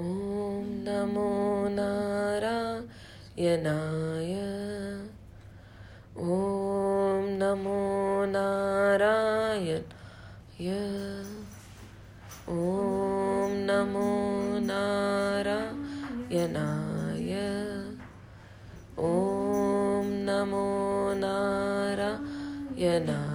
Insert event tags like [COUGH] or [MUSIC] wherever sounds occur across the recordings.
ॐ नमो नारायणाय ॐ नमो नारायणाय ॐ नमो नारायणाय ॐ नमो नारायणाय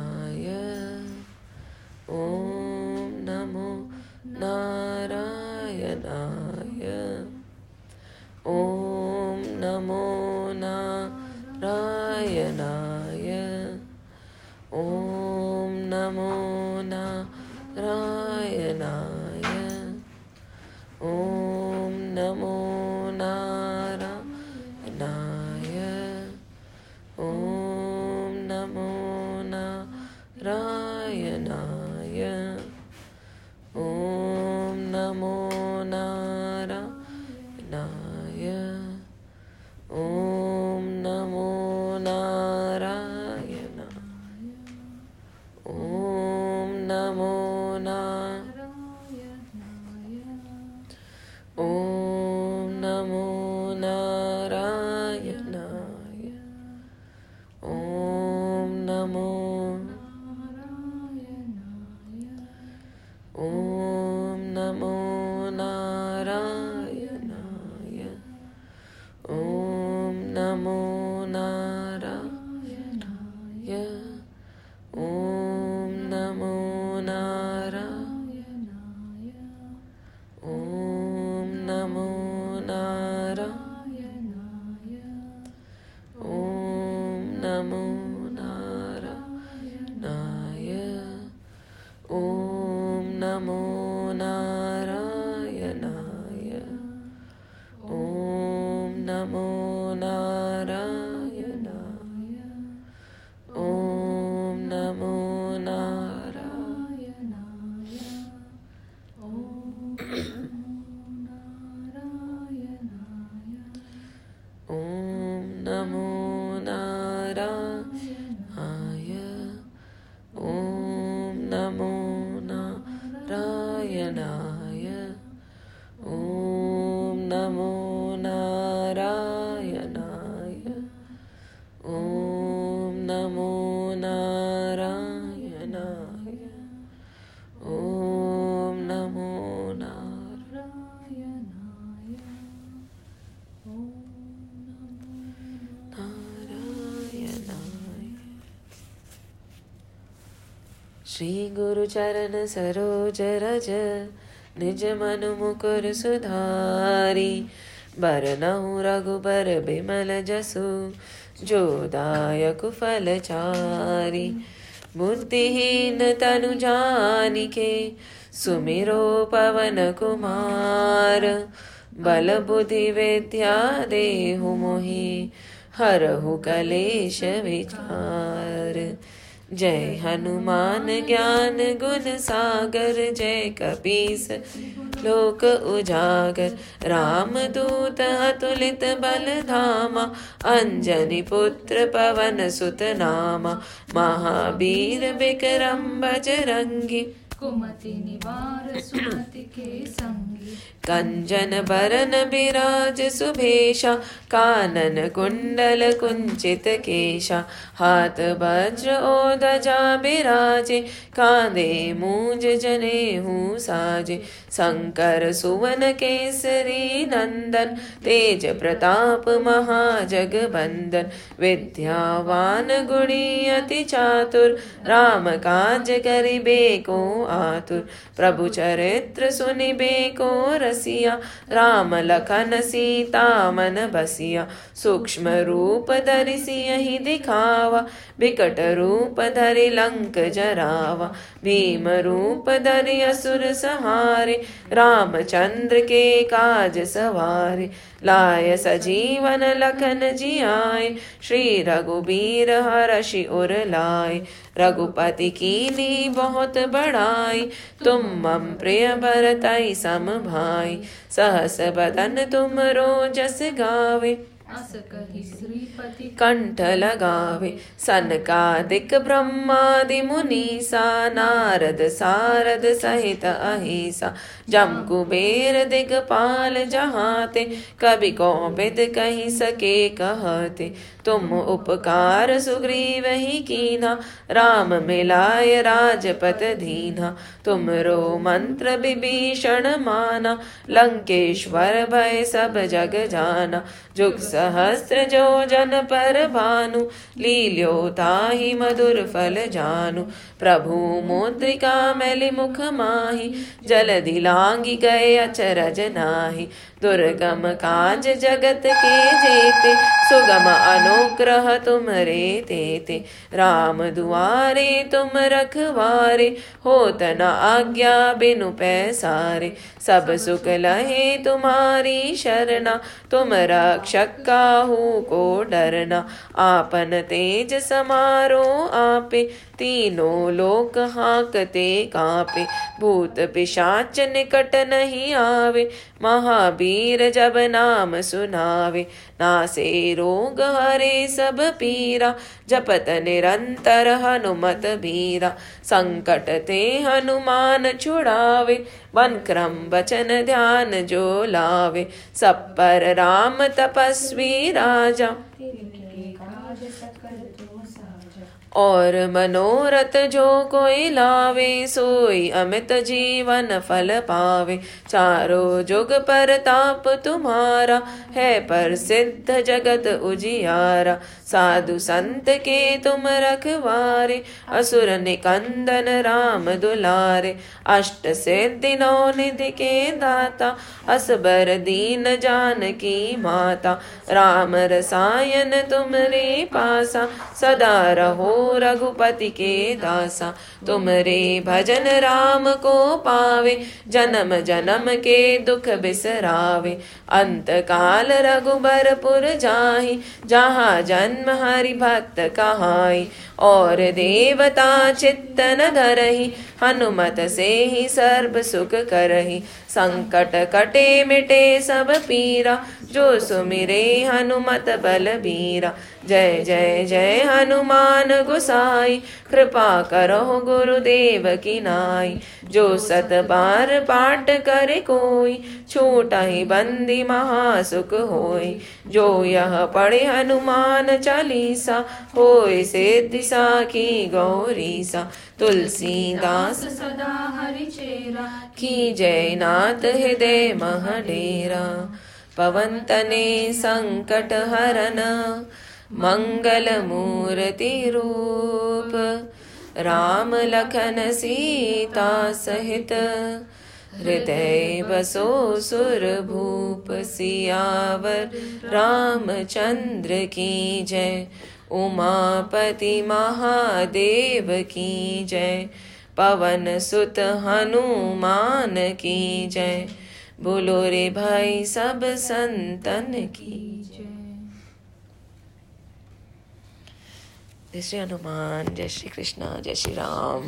And I, yeah. Ooh. चरण सरोज रज, निज मनु मुकुर सुधारी। बरनहु रघुबर बिमल जसु, जो दायक फल चारी। बुद्धिहीन तनु जानिके सुमिरो पवन कुमार। बल बुद्धि विद्या देहु मोहि, हरहु कलेश विचार। जय हनुमान ज्ञान गुण सागर, जय कपीस लोक उजागर। राम दूत अतुलित बल धामा, अंजनी पुत्र पवन सुत नामा। महावीर विक्रम बजरंगी। कुमति निवार सुमति के संगी। कंचन बरन बिराज सुभेशा, कानन कुंडल कुंचित केशा। हाथ वज्र ओ ध्वजा बिराजे कांधे मूज जने हूँ साजे। शंकर सुवन केसरी नंदन, तेज प्रताप महाजगबंदन। विद्यावान गुणी अति चातुर, राम काज करिबे को आतुर। प्रभु चरित्र सुनिबे को रसिया राम लखन सीता मन बसिया। सूक्ष्म रूप धरि सिंह दिखावा बिकट रूप धरि लंक जरावा। भीम रूप धरि असुर सहारे, रामचंद्र के काज सवारे। लाय सजीवन लखन जियाय। श्री रघुबीर हरषि उर लाय। रघुपति कीनी बहुत बड़ाई तुम मम प्रिय भरतई सम भाई सहस बदन तुम रोजस गावे। कंठ लगावे सनकादिक ब्रह्मादि मुनीसा, नारद सारद सहित अहिसा जम कुबेर दिगपाल जहाते कभी कौबिद कही सके कहते, तुम उपकार सुग्रीव ही कीना राम मिलाय राजपत दीना तुम रो मंत्र विभीषण माना, लंकेश्वर भय सब जग जाना, जुग सहस्त्र जो जन पर भानु, लील्यो ताहि मधुर फल जानु। प्रभु मुद्रिका मैलि मुख माही जल दिलांगी गए अचरज नाही। दुर्गम काज जगत के जेते, सुगम अनुग्रह तुम रे तेते राम दुआरे तुम रखवारे, होत न आज्ञा बिनु पैसारे। सब सुख लहे तुम्हारी शरणा, तुम रक्षक काहू को डरना। आपन तेज समारो आपे तीनों लोक हाकते कापे, भूत पिशाच निकट नहीं आवे, महावीर जब नाम सुनावे, नासे रोग हरे सब पीरा, जपत निरंतर हनुमत बीरा संकट ते हनुमान छुड़ावे, वन क्रम वचन ध्यान जो लावे, सब पर राम तपस्वी राजा। और मनोरथ जो कोई लावे, सोई अमित जीवन फल पावे। चारों जुग पर ताप तुम्हारा, है पर सिद्ध जगत उजियारा। साधु संत के तुम रखवारे, असुर निकंदन राम दुलारे। अष्ट सिद्धि नौ निधि के दाता, असबर दीन जान की माता। राम रसायन तुम रे पासा, सदा रहो रघुपति के दासा तुम रे भजन राम को पावे, जन्म जन्म के दुख बिसरावे। अंत काल रघुबरपुर जाहि, जहाँ जन्म हरि भक्त कहाई। और देवता चित्तन धरही, हनुमत से ही सर्व सुख करही। संकट कटे मिटे सब पीरा, जो सुमिरे हनुमत बल बीरा जय जय जय हनुमान गुसाई, कृपा करो गुरुदेव की नाई। जो सत बार पाठ करे कोई, छोटा ही बंदी महासुख होई। जो यह पढ़े हनुमान चालीसा होय सिद्धि साखी गौरी सा तुलसीदास दास सदा हरि चेरा, की जय नाथ हृदय महडेरा पवन तने संकट हरन मंगल मूर्ति रूप राम लखन सीता सहित। हृदय बसो सुर भूप सियावर। रामचंद्र की जय। उमापति महादेव की जय। पवन सुत हनुमान की जय। बोलो रे भाई सब संतन की। जय जय श्री हनुमान जय श्री कृष्णा जय Shri Ram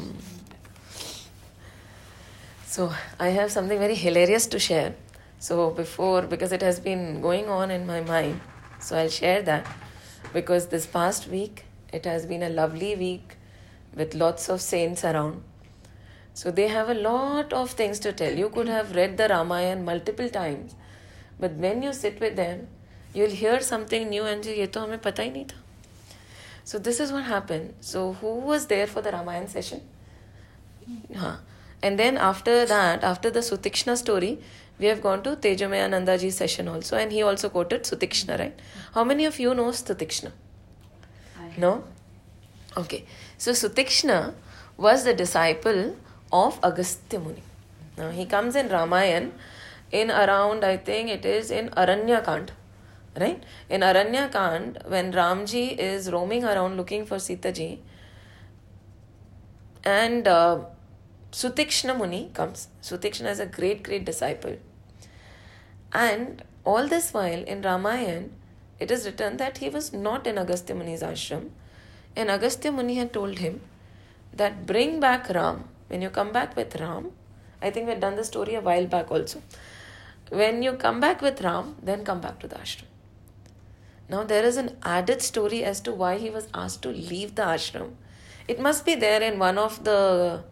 So I have something very hilarious to share. So before, because it has been going on in my mind, so I'll share that. Because this past week, it has been a lovely week with lots of saints around. So they have a lot of things to tell. You could have read the Ramayana multiple times, but when you sit with them, you'll hear something new and say, ये तो हमें पता ही नहीं था. So this is what happened. So who was there for the Ramayan session? Huh. And then after that, after the Sutikshna story, we have gone to Tejomayanandaji's session also, and he also quoted Sutikshna, right? How many of you know Sutikshna? No? Okay. So Sutikshna was the disciple of Agastya Muni. Now he comes in Ramayan in around, I think it is in Aranya Kand. Right? In Aranya Kand, when Ramji is roaming around looking for Sita ji, and uh, Sutikshna Muni comes. Sutikshna is a great, great disciple. And all this while in Ramayan, it is written that he was not in Agastya Muni's ashram. And Agastya Muni had told him that bring back Ram. When you come back with Ram, I think we had done the story a while back also. When you come back with Ram, then come back to the ashram. Now, there is an added story as to why he was asked to leave the ashram. It must be there in one of the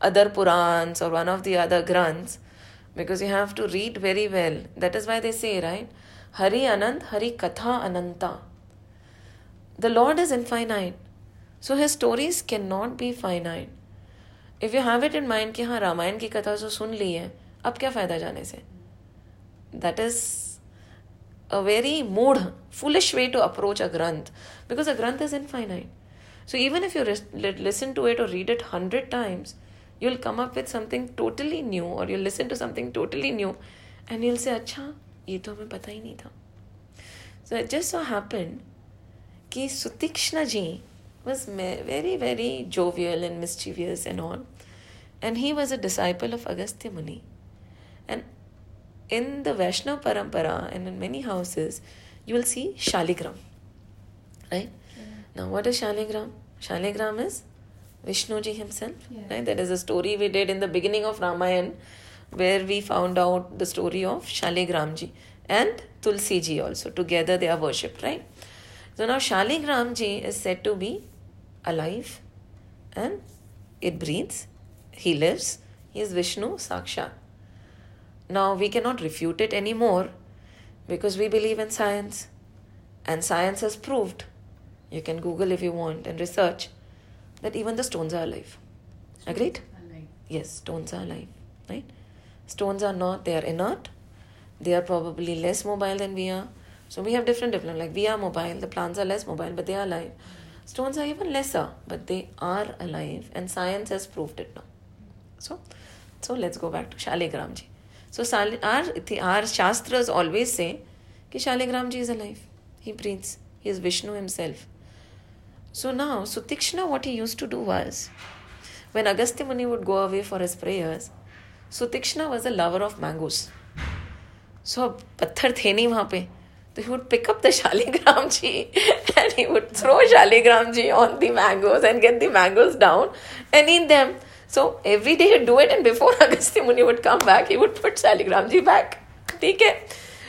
other Purans or one of the other Granths because you have to read very well. That is why they say, right? Hari Anant, Hari Katha Ananta. The Lord is infinite. So his stories cannot be finite. If you have it in mind, कि हाँ रामायण की कथा सुन ली अब क्या फ़ायदा जाने से a very mood, foolish way to approach a granth because a granth is infinite. So even if you listen to it or read it hundred times, you'll come up with something totally new or you'll listen to something totally new and you'll say, अच्छा ये तो हमें पता ही नहीं था. So it just so happened कि Sutikshna ji was very, very jovial and mischievous and all. And he was a disciple of Agastya Muni. And in the Vaishnav Parampara and in many houses, you will see Shaligram. Right? Yeah. Now, what is Shaligram? Shaligram is Vishnuji himself. Yeah. Right? That is a story we did in the beginning of Ramayan where we found out the story of Shaligramji and Tulsiji also. Together they are worshipped, right? So now Shaligramji is said to be alive and it breathes, he lives, he is Vishnu Sakshat. Now we cannot refute it anymore because we believe in science. And science has proved you can google if you want and research that even the stones are alive. Agreed? Alive. yes stones are alive right? Stones are not they are inert. They are probably less mobile than we are. So we have different different like we are mobile the plants are less mobile but they are alive. Stones are even lesser but they are alive and science has proved it now. So so let's go back to shaligramji so our, our Shastras always say that Shaligramji is alive. He breathes. He is Vishnu himself. So now, Sutikshna, what he used to do was, when Agastya Muni would go away for his prayers, Sutikshna was a lover of mangoes. So, patthar the nahi wahan pe. So he would pick up the Shaligramji [LAUGHS] and he would throw Shaligramji on the mangoes and get the mangoes down and eat them. So every day he'd do it, and before [LAUGHS] Agastya Muni would come back, he would put Saligramji back. Okay?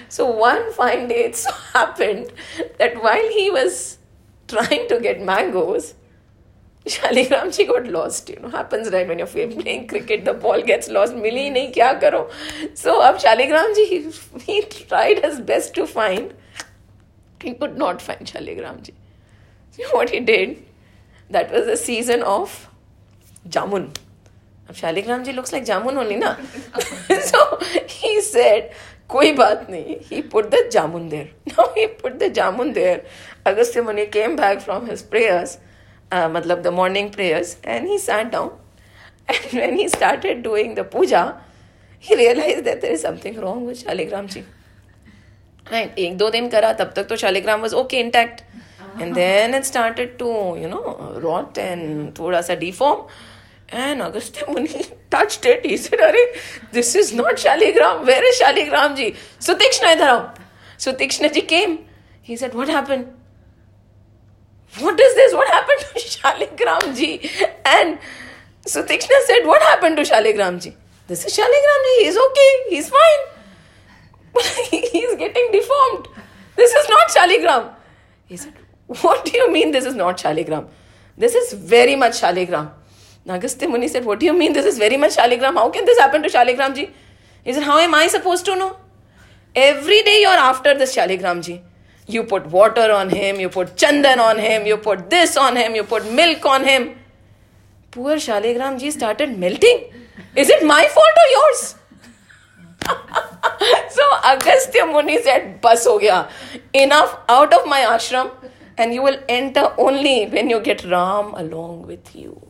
So one fine day it so [LAUGHS] happened that while he was trying to get mangoes, Shaligramji got lost. You know, happens right when you're playing cricket, the ball gets lost. Mili nahi kya karo. So ab Shaligramji, he, he tried his best to find. He could not find Shaligramji. So what he did, that was the season of Jamun. अब Shaligram ji looks like jamun only ना? So he said कोई बात नहीं he put the jamun there no he put the jamun there Agastya Muni came back from his prayers मतलब the morning prayers and he sat down and when he started doing the puja he realise that there is something wrong with Shaligram ji. Right एक दो दिन करा, तब तक तो Shaligram was okay intact and then it started to you know rot and थोड़ा सा deform and Agastya Muni [LAUGHS] touched it. He said, Are, this is not Shaligram. Where is Shaligram ji? So Sutikshna idhar Sutikshna ji came. He said, What happened? What is this? What happened to [LAUGHS] Shaligram ji? And Sutikshna said, What happened to Shaligram ji? This is Shaligram ji. He's okay. He's fine. But [LAUGHS] he's getting deformed. This is not Shaligram. He said, What do you mean this is not Shaligram? This is very much Shaligram. Agastya Muni said, What do you mean? This is very much Shaligram. How can this happen to Shaligram ji? He said, How am I supposed to know? Every day you're after this Shaligram ji. You put water on him, you put chandan on him, you put this on him, you put milk on him. Poor Shaligram ji started melting. Is it my fault or yours? [LAUGHS] so Agastya Muni said, Bas ho gaya. Enough out of my ashram and you will enter only when you get Ram along with you.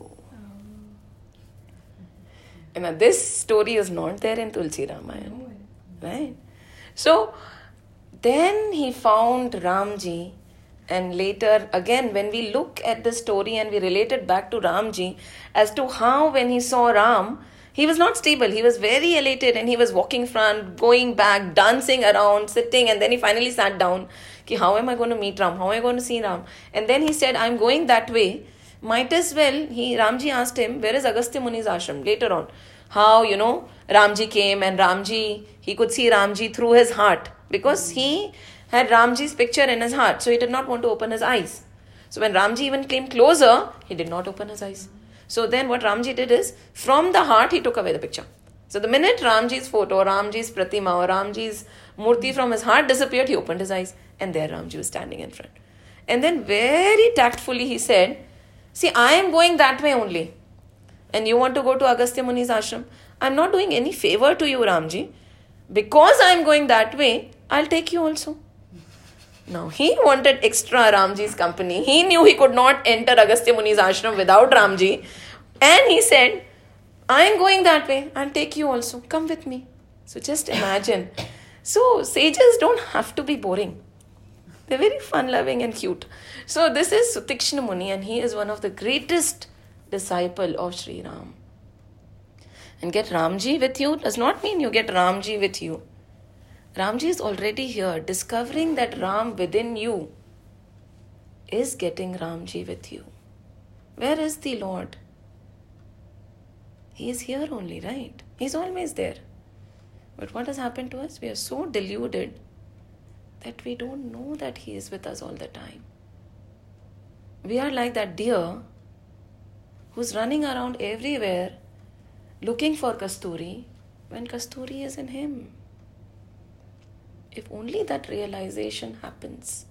Now, this story is not there in Tulsi Ramayana. Right? So, then he found Ramji, and later, again, when we look at the story and we relate it back to Ramji as to how, when he saw Ram, he was not stable. He was very elated and he was walking front, going back, dancing around, sitting, and then he finally sat down. Ki, how am I going to meet Ram? How am I going to see Ram? And then he said, I'm going that way might as well, he Ramji asked him, where is Agastya Muni's ashram? Later on, how, you know, Ramji came and Ramji, he could see Ramji through his heart because he had Ramji's picture in his heart, so he did not want to open his eyes. So when Ramji even came closer, he did not open his eyes. So then what Ramji did is, from the heart, he took away the picture. So the minute Ramji's photo, Ramji's pratima, or Ramji's murti from his heart disappeared, he opened his eyes, and there Ramji was standing in front. And then very tactfully he said, See, I am going that way only. And you want to go to Agastya Muni's ashram? I'm not doing any favor to you, Ramji. Because I'm going that way, I'll take you also. Now, he wanted extra Ramji's company. He knew he could not enter Agastya Muni's ashram without Ramji. And he said, I'm going that way. I'll take you also. Come with me. So just imagine. So, sages don't have to be boring. They're very fun loving and cute. So, this is Sutikshna Muni, and he is one of the greatest disciple of Sri Ram. And get Ramji with you does not mean you get Ramji with you. Ramji is already here, discovering that Ram within you is getting Ramji with you. Where is the Lord? He is here only, right? He's always there. But what has happened to us? We are so deluded that we don't know that He is with us all the time. We are like that deer who's running around everywhere looking for Kasturi when Kasturi is in him. If only that realization happens,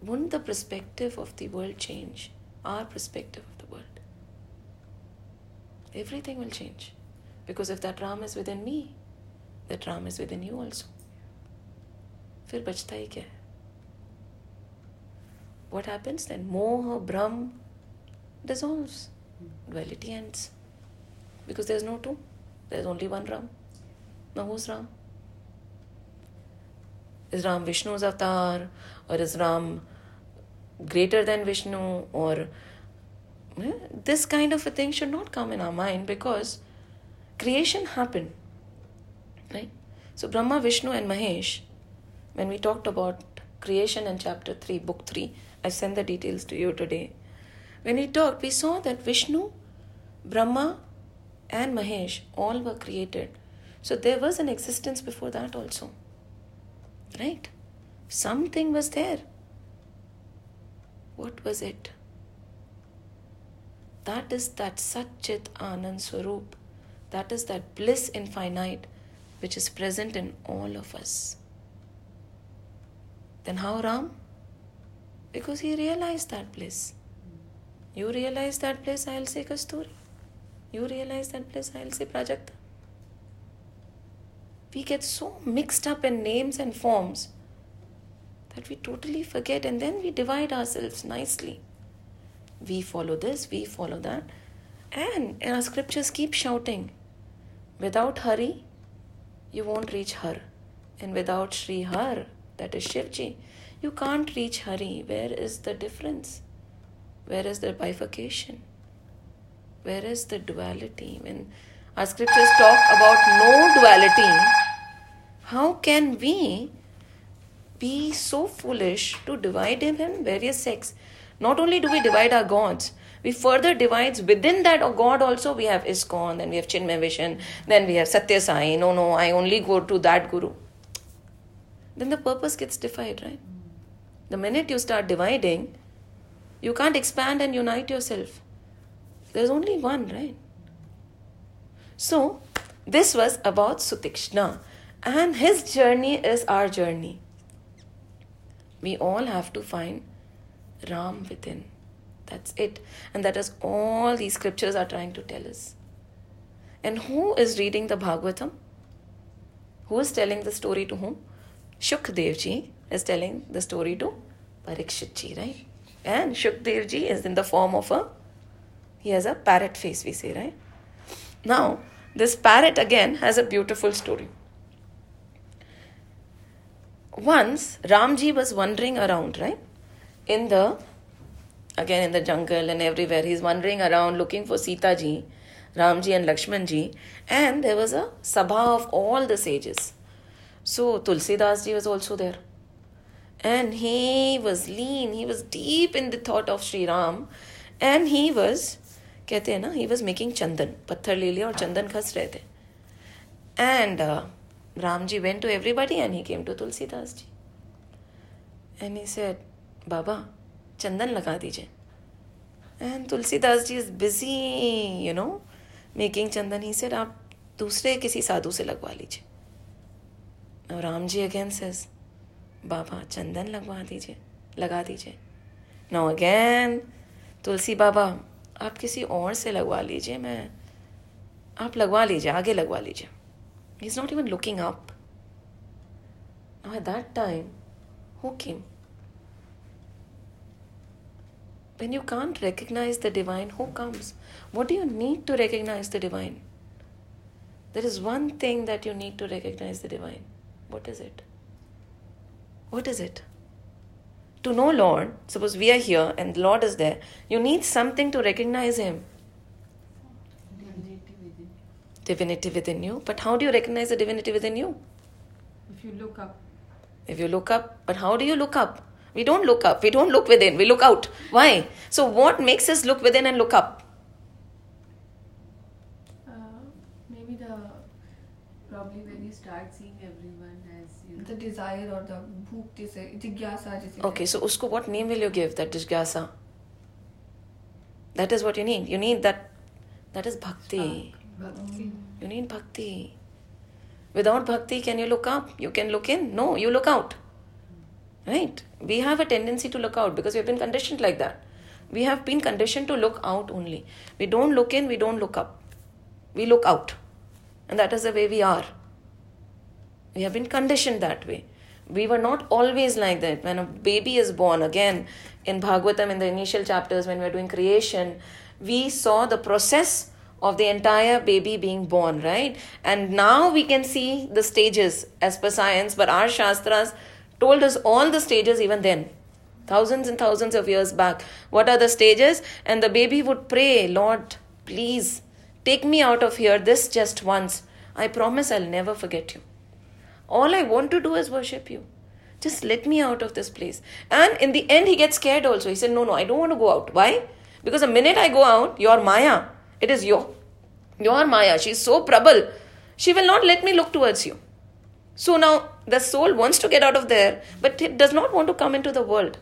wouldn't the perspective of the world change? Our perspective of the world. Everything will change. Because if that Ram is within me, that Ram is within you also. फिर बचता ही क्या? What happens then moh, bhram dissolve duality ends because there is no two there is only one Ram नहोज Ram is Ram Vishnu avatar और is Ram greater than Vishnu और this kind of a thing should not come in our mind because creation happen right so Brahma Vishnu and Mahesh when we talked about creation in chapter 3, book 3, I sent the details to you today. When we talked, we saw that Vishnu, Brahma, and Mahesh all were created. So there was an existence before that also. Right? Something was there. What was it? That is that Satchit Anand Swarup. That is that bliss infinite which is present in all of us. Then how Ram? Because he realized that bliss. You realize that bliss, I'll say Kasturi. You realize that bliss, I'll say Prajakta. We get so mixed up in names and forms that we totally forget and then we divide ourselves nicely. We follow this, we follow that. And our scriptures keep shouting without Hari, you won't reach Har. And without Sri Har, that is Shivji, you can't reach Hari. Where is the difference? Where is the bifurcation? Where is the duality? When our scriptures talk about no duality, how can we be so foolish to divide him in various sects? Not only do we divide our gods, we further divides within that God also we have ISKCON, then we have Chinmaya Mission, then we have Satya Sai. No, no, I only go to that guru. Then the purpose gets defied, right? The minute you start dividing, you can't expand and unite yourself. There's only one, right? So, this was about Sutikshna, and his journey is our journey. We all have to find Ram within. That's it. And that is all these scriptures are trying to tell us. And who is reading the Bhagavatam? Who is telling the story to whom? Shukdev ji is telling the story to Parikshit ji, right? And Shukdev ji is in the form of a, he has a parrot face, we say, right? Now, this parrot again has a beautiful story. Once, Ramji was wandering around, right? In the, again in the jungle and everywhere. He's wandering around looking for Sita ji, Ramji and Lakshmanji. And there was a sabha of all the sages. So, Tulsidas ji was also there and he was lean he was deep in the thought of Sri Ram and he was कहते हैं ना he was making chandan पत्थर ले लिया और चंदन खस रहे थे and uh, Ram ji went to everybody and he came to Tulsidas ji And he said, Baba, chandan laga dije. And Tulsidas ji is busy, you know, making chandan. He said, आप दूसरे किसी साधु से लगवा लीजिए और Ram ji again says बाबा, चंदन लगवा दीजिए, लगा दीजिए. नाउ अगेन तुलसी बाबा, आप किसी और से लगवा लीजिए, मैं, आप लगवा लीजिए, आगे लगवा लीजिए। Is not even looking up that time who came when you can recognise the divine who comes what do you need to recognise the divine there is one thing that you need to recognise the divine What is it? What is it? To know Lord, suppose we are here and the Lord is there, you need something to recognize Him. Divinity within. Divinity within you. But how do you recognize the divinity within you? If you look up, If you look up, but how do you look up? We don't look up. We don't look within. We look out. Why? So, what makes us look within and look up? uh, maybe the probably when you start the desire or the bhook जिसे जिज्ञासा जिसे Okay, so usko what name will you give that Jijgasa? That is what you need. You need that. That is bhakti. Bhakti. You need bhakti. Without bhakti, can you look up? You can look in? No, you look out. Right? We have a tendency to look out because we've been conditioned like that. We have been conditioned to look out only. We don't look in, we don't look up. We look out. And that is the way we are. We have been conditioned that way. We were not always like that. When a baby is born, again, in Bhagavatam, in the initial chapters, when we are doing creation, we saw the process of the entire baby being born, right? And now we can see the stages as per science, but our Shastras told us all the stages even then. Thousands and thousands of years back. What are the stages? And the baby would pray, Lord, please take me out of here this just once. I promise I'll never forget you. All I want to do is worship you. Just let me out of this place. And in the end, he gets scared also. He said, No, no, I don't want to go out. Why? Because the minute I go out, your Maya, it is your, your Maya. She's so prabal. She will not let me look towards you. So now the soul wants to get out of there, but it does not want to come into the world.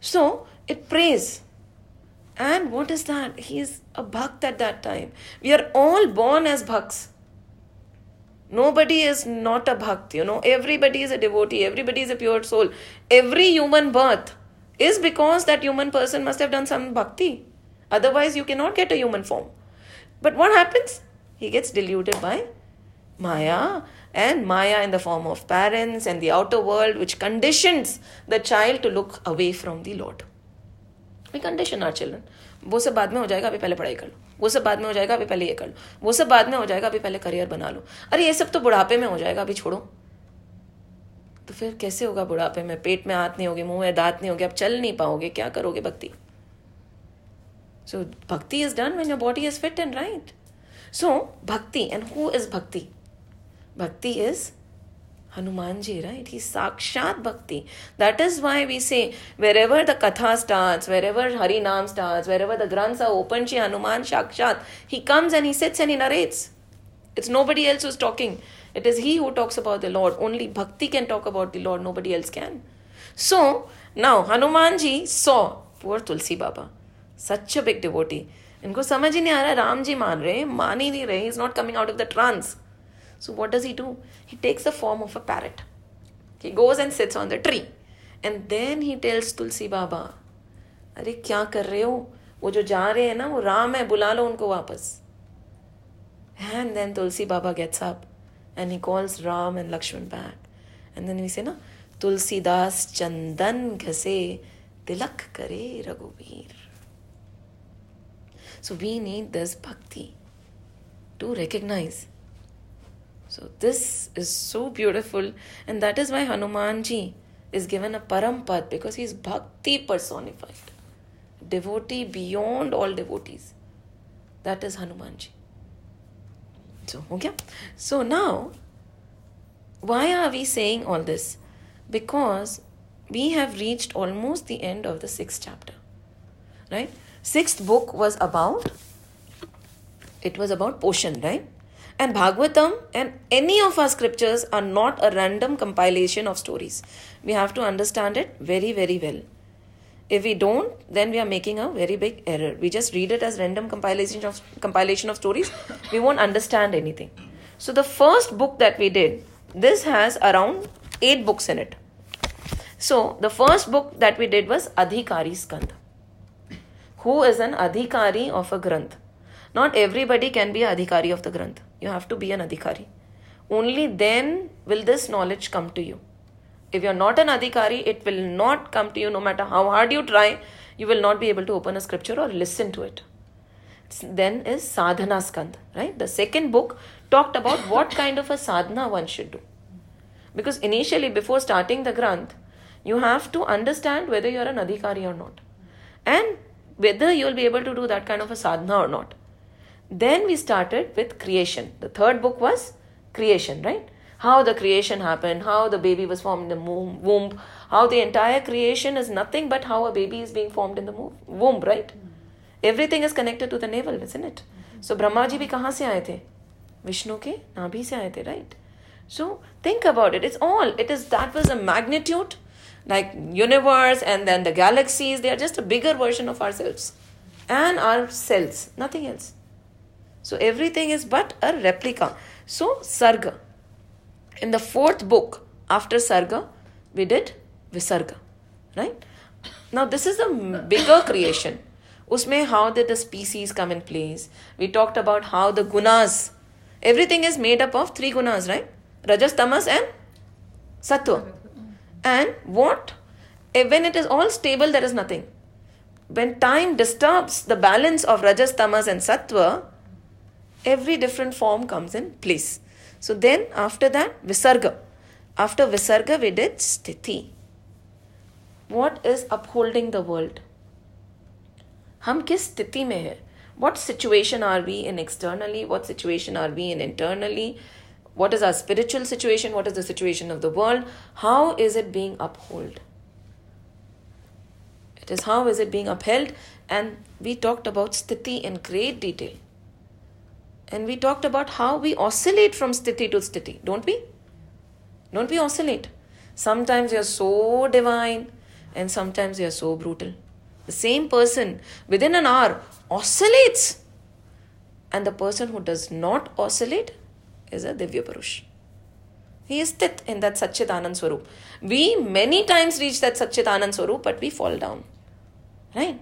So it prays. And what is that? He is a bhakt at that time. We are all born as bhakts. Nobody is not a bhakt, you know. Everybody is a devotee. Everybody is a pure soul. Every human birth is because that human person must have done some bhakti. Otherwise, you cannot get a human form. But what happens? He gets deluded by Maya and Maya in the form of parents and the outer world, which conditions the child to look away from the Lord. We condition our children. वो सब बाद में हो जाएगा, अभी पहले पढ़ाई कर लो। वो सब बाद में हो जाएगा, अभी पहले ये कर लो। वो सब बाद में हो जाएगा, अभी पहले करियर बना लो। अरे ये सब तो बुढ़ापे में हो जाएगा, अभी छोड़ो। तो फिर कैसे होगा बुढ़ापे में? पेट में हाथ नहीं होगी, मुँह में दांत नहीं होगी अब चल नहीं पाओगे। क्या करोगे भक्ति? So bhakti is done when your body is fit and right so bhakti and who is bhakti? Bhakti bhakti Hanuman ji right he sakshat bhakti. That is why we say wherever the katha start wherever Hari naam start wherever the granth are open she Hanuman sakshat he comes and he sits and narrates it's nobody else is talking it is he who talks about the Lord only bhakti can talk about the Lord nobody else can so now Hanuman ji saw poor Tulsi baba such a big devotee इनको समझ ही नहीं आ रहा है राम जी मान रहे हैं, मान ही नहीं रहे is not coming out of the trance So what does he do? He takes the form of a parrot. He goes and sits on the tree. And then he tells Tulsi Baba, अरे क्या कर रहे हो वो जो जा रहे हैं ना वो राम है बुला लो उनको वापस then Tulsi Baba gets up and he calls Ram and Lakshman back. And then we say, na, Tulsidas Chandan घसे tilak करे रघुवीर So we need this bhakti to recognize so this is so beautiful, and that is why Hanumanji is given a Parampad because he is bhakti personified, devotee beyond all devotees. That is Hanumanji. So okay. So now, why are we saying all this? Because we have reached almost the end of the sixth chapter. Right? Sixth book was about it was about poshan, right? And Bhagavatam and any of our scriptures are not a random compilation of stories. We have to understand it very, very well. If we don't, then we are making a very big error. We just read it as random compilation of compilation of stories. We won't understand anything. So the first book that we did, this has around eight books in it. So the first book that we did was Adhikari Skand. Who is an Adhikari of a Granth? Not everybody can be Adhikari of the Granth. You have to be an Adhikari. Only then will this knowledge come to you. If you're not an Adhikari, it will not come to you no matter how hard you try. You will not be able to open a scripture or listen to it. Then is Sadhana Skand, right? The second book talked about what kind of a sadhana one should do. Because initially, before starting the Granth, you have to understand whether you're an Adhikari or not. And whether you'll be able to do that kind of a sadhana or not. Then we started with creation. The third book was creation, right? How the creation happened, how the baby was formed in the womb, how the entire creation is nothing but how a baby is being formed in the womb, right? Everything is connected to the navel, isn't it? So Brahma ji bhi kahan se aaye the? Vishnu ke nabhi se aaye the, right? So think about it. It's all. It is that was a magnitude, like universe and then the galaxies. They are just a bigger version of ourselves and our cells, nothing else. So everything is but a replica. So Sarga. In the fourth book after Sarga, we did Visarga. Right? Now this is a bigger creation. Usme how did the species come in place? We talked about how the gunas, everything is made up of three gunas, right? Rajas, Tamas, and Sattva. And what? Eh, when it is all stable, there is nothing. When time disturbs the balance of Rajas, Tamas, and Sattva, every different form comes in place. So then after that, Visarga. After Visarga, we did Sthiti. What is upholding the world? हम किस स्थिति में है what situation are we in externally what situation are we in internally what is our spiritual situation what is the situation of the world how is it being upheld it is how is it being upheld and we talked about sthiti in great detail and we talked about how we oscillate from sthiti to sthiti, don't we? Don't we oscillate? Sometimes you're so divine and sometimes you're so brutal. The same person within an hour oscillates. And the person who does not oscillate is a Divya Purush. He is sthit in that Satchit Anand Swarup. We many times reach that Satchit Anand Swarup, but we fall down. Right?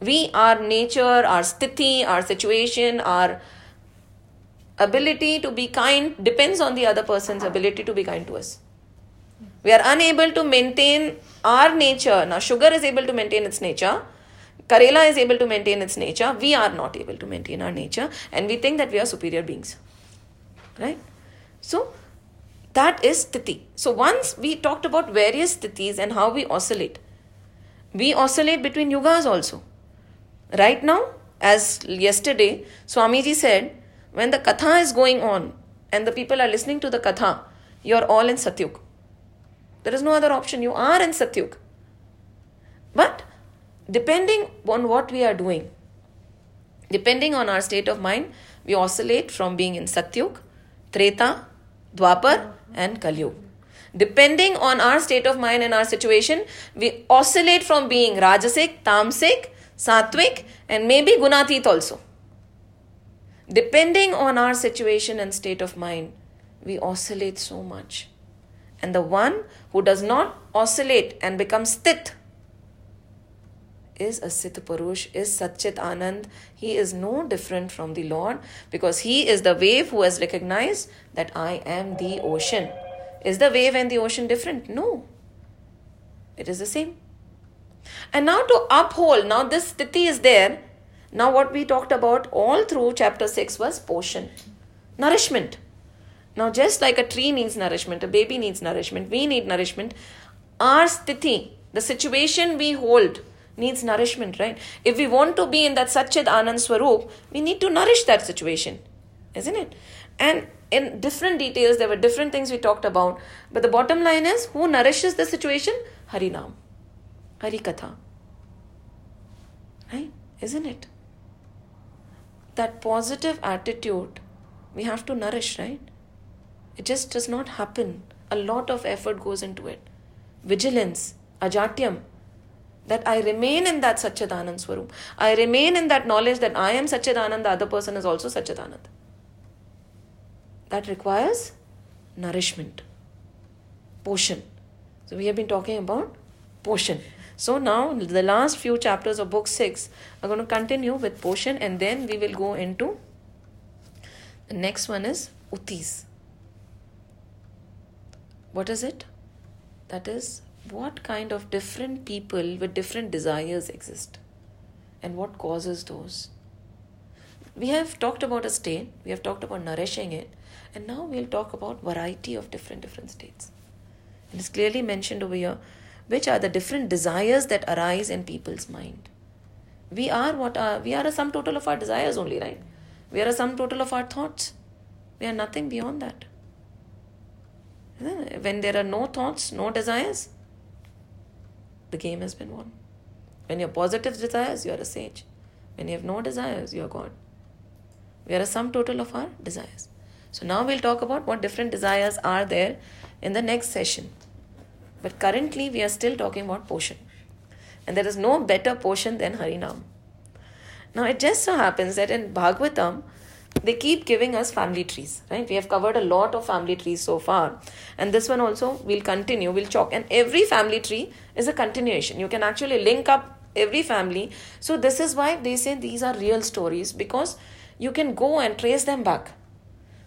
We, our nature, our sthiti, our situation, our ability to be kind depends on the other person's ability to be kind to us. We are unable to maintain our nature. Now, sugar is able to maintain its nature. Karela is able to maintain its nature. We are not able to maintain our nature. And we think that we are superior beings. Right? So, that is sthiti. So, once we talked about various sthitis and how we oscillate, we oscillate between yugas also. Right now, as yesterday, Swamiji said, when the katha is going on and the people are listening to the katha, you're all in Satyug. There is no other option. You are in Satyug. But depending on what we are doing, depending on our state of mind, we oscillate from being in Satyug, Treta, Dwapar, and Kalyug. Depending on our state of mind and our situation, we oscillate from being Rajasic, Tamsic, Sattvic, and maybe Gunatit also. Depending on our situation and state of mind, we oscillate so much. And the one who does not oscillate and becomes sthit is a Sit Purush, is Satchit Anand. He is no different from the Lord because he is the wave who has recognized that I am the ocean. Is the wave and the ocean different? No. It is the same. And now to uphold, now this sthiti is there now, what we talked about all through chapter 6 was poshan, nourishment. Now, just like a tree needs nourishment, a baby needs nourishment, we need nourishment. Our sthiti, the situation we hold, needs nourishment, right? If we want to be in that Satchid Anand Swarup, we need to nourish that situation, isn't it? And in different details, there were different things we talked about. But the bottom line is who nourishes the situation? Harinam, Harikatha. Right? Isn't it? That positive attitude we have to nourish, right? It just does not happen. A lot of effort goes into it. Vigilance, ajatyam, that I remain in that Satchidanand. I remain in that knowledge that I am Satchidanand, the other person is also Satchidanand. That requires nourishment, poshan. So we have been talking about poshan. So now the last few chapters of book 6 are going to continue with poshan and then we will go into the next one is utis. What is it? That is what kind of different people with different desires exist and what causes those. We have talked about a state, we have talked about nourishing it, and now we'll talk about variety of different different states. It is clearly mentioned over here which are the different desires that arise in people's mind. We are what are we are a sum total of our desires only, right? We are a sum total of our thoughts. We are nothing beyond that. When there are no thoughts, no desires, the game has been won. When you have positive desires, you are a sage. When you have no desires, you are God. We are a sum total of our desires. So now we'll talk about what different desires are there in the next session. But currently we are still talking about poshan. And there is no better poshan than Harinam. Now it just so happens that in Bhagavatam, they keep giving us family trees, right? We have covered a lot of family trees so far. And this one also we'll continue, we'll chalk. And every family tree is a continuation. You can actually link up every family. So this is why they say these are real stories because you can go and trace them back.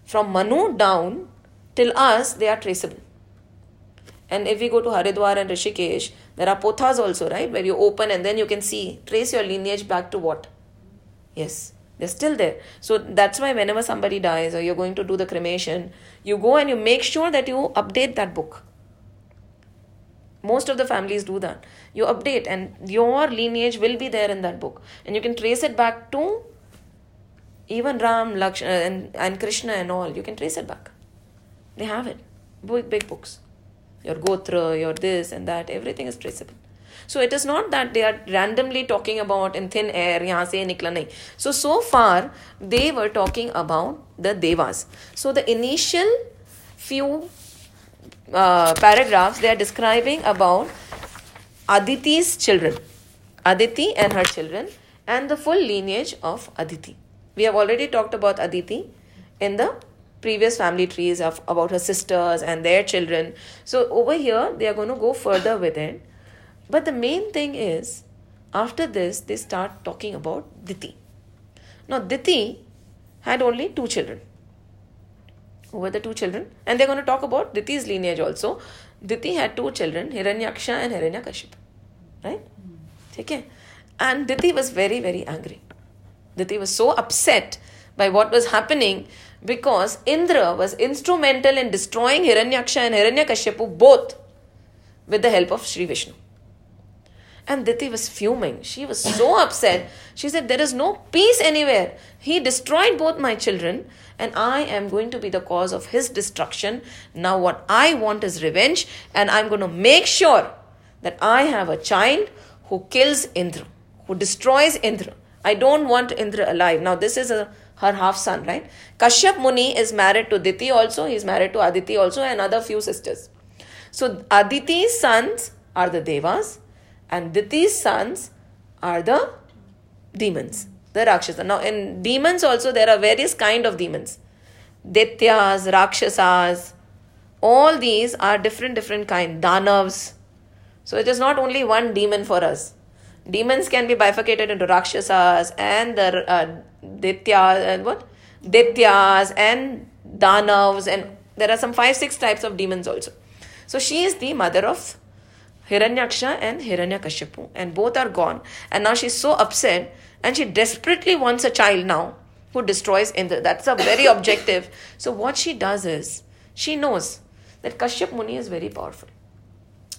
From Manu down till us, they are traceable. And if we go to Haridwar and Rishikesh, there are pothas also, right? Where you open and then you can see, trace your lineage back to what? Yes, they're still there. So that's why whenever somebody dies or you're going to do the cremation, you go and you make sure that you update that book. Most of the families do that. You update, and your lineage will be there in that book. And you can trace it back to even Ram, Lakshmana, and, and Krishna and all. You can trace it back. They have it. Big, big books your gotra, your this and that, everything is traceable. So it is not that they are randomly talking about in thin air, se nikla nahi. So, so far they were talking about the devas. So the initial few uh, paragraphs they are describing about Aditi's children, Aditi and her children, and the full lineage of Aditi. We have already talked about Aditi in the previous family trees of about her sisters and their children. So over here they are going to go further with it. But the main thing is after this they start talking about Diti. Now Diti had only two children. Who were the two children? And they're going to talk about Diti's lineage also. Diti had two children, Hiranyaksha and Hiranyakashipu. Right? Hmm. Okay. And Diti was very, very angry. Diti was so upset by what was happening because Indra was instrumental in destroying Hiranyaksha and Hiranyakashipu both with the help of Sri Vishnu. And Diti was fuming. She was so [LAUGHS] upset. She said, There is no peace anywhere. He destroyed both my children, and I am going to be the cause of his destruction. Now, what I want is revenge, and I'm going to make sure that I have a child who kills Indra, who destroys Indra. I don't want Indra alive. Now, this is a her half son, right? Kashyap Muni is married to Diti also, he's married to Aditi also, and other few sisters. So Aditi's sons are the Devas, and Diti's sons are the demons, the Rakshasa. Now, in demons also, there are various kind of demons. Daityas, Rakshasas, all these are different, different kind. Danavs. So it is not only one demon for us. Demons can be bifurcated into Rakshasas and the uh, Daityas and what? Daityas and Danavs and there are some five, six types of demons also. So she is the mother of Hiranyaksha and Hiranyakashipu and both are gone. And now she's so upset and she desperately wants a child now who destroys Indra. That's a very [COUGHS] objective. So what she does is she knows that Kashyap Muni is very powerful.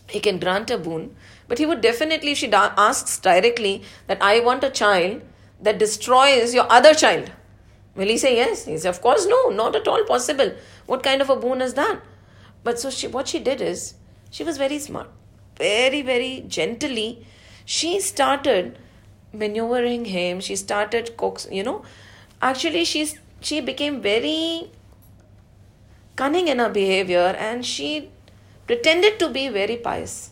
He can grant a boon, but he would definitely, if she asks directly that I want a child, that destroys your other child. Will he say yes? He says, Of course, no, not at all possible. What kind of a boon is that? But so she, what she did is, she was very smart. Very, very gently, she started maneuvering him. She started coax, you know. Actually, she's she became very cunning in her behavior and she pretended to be very pious.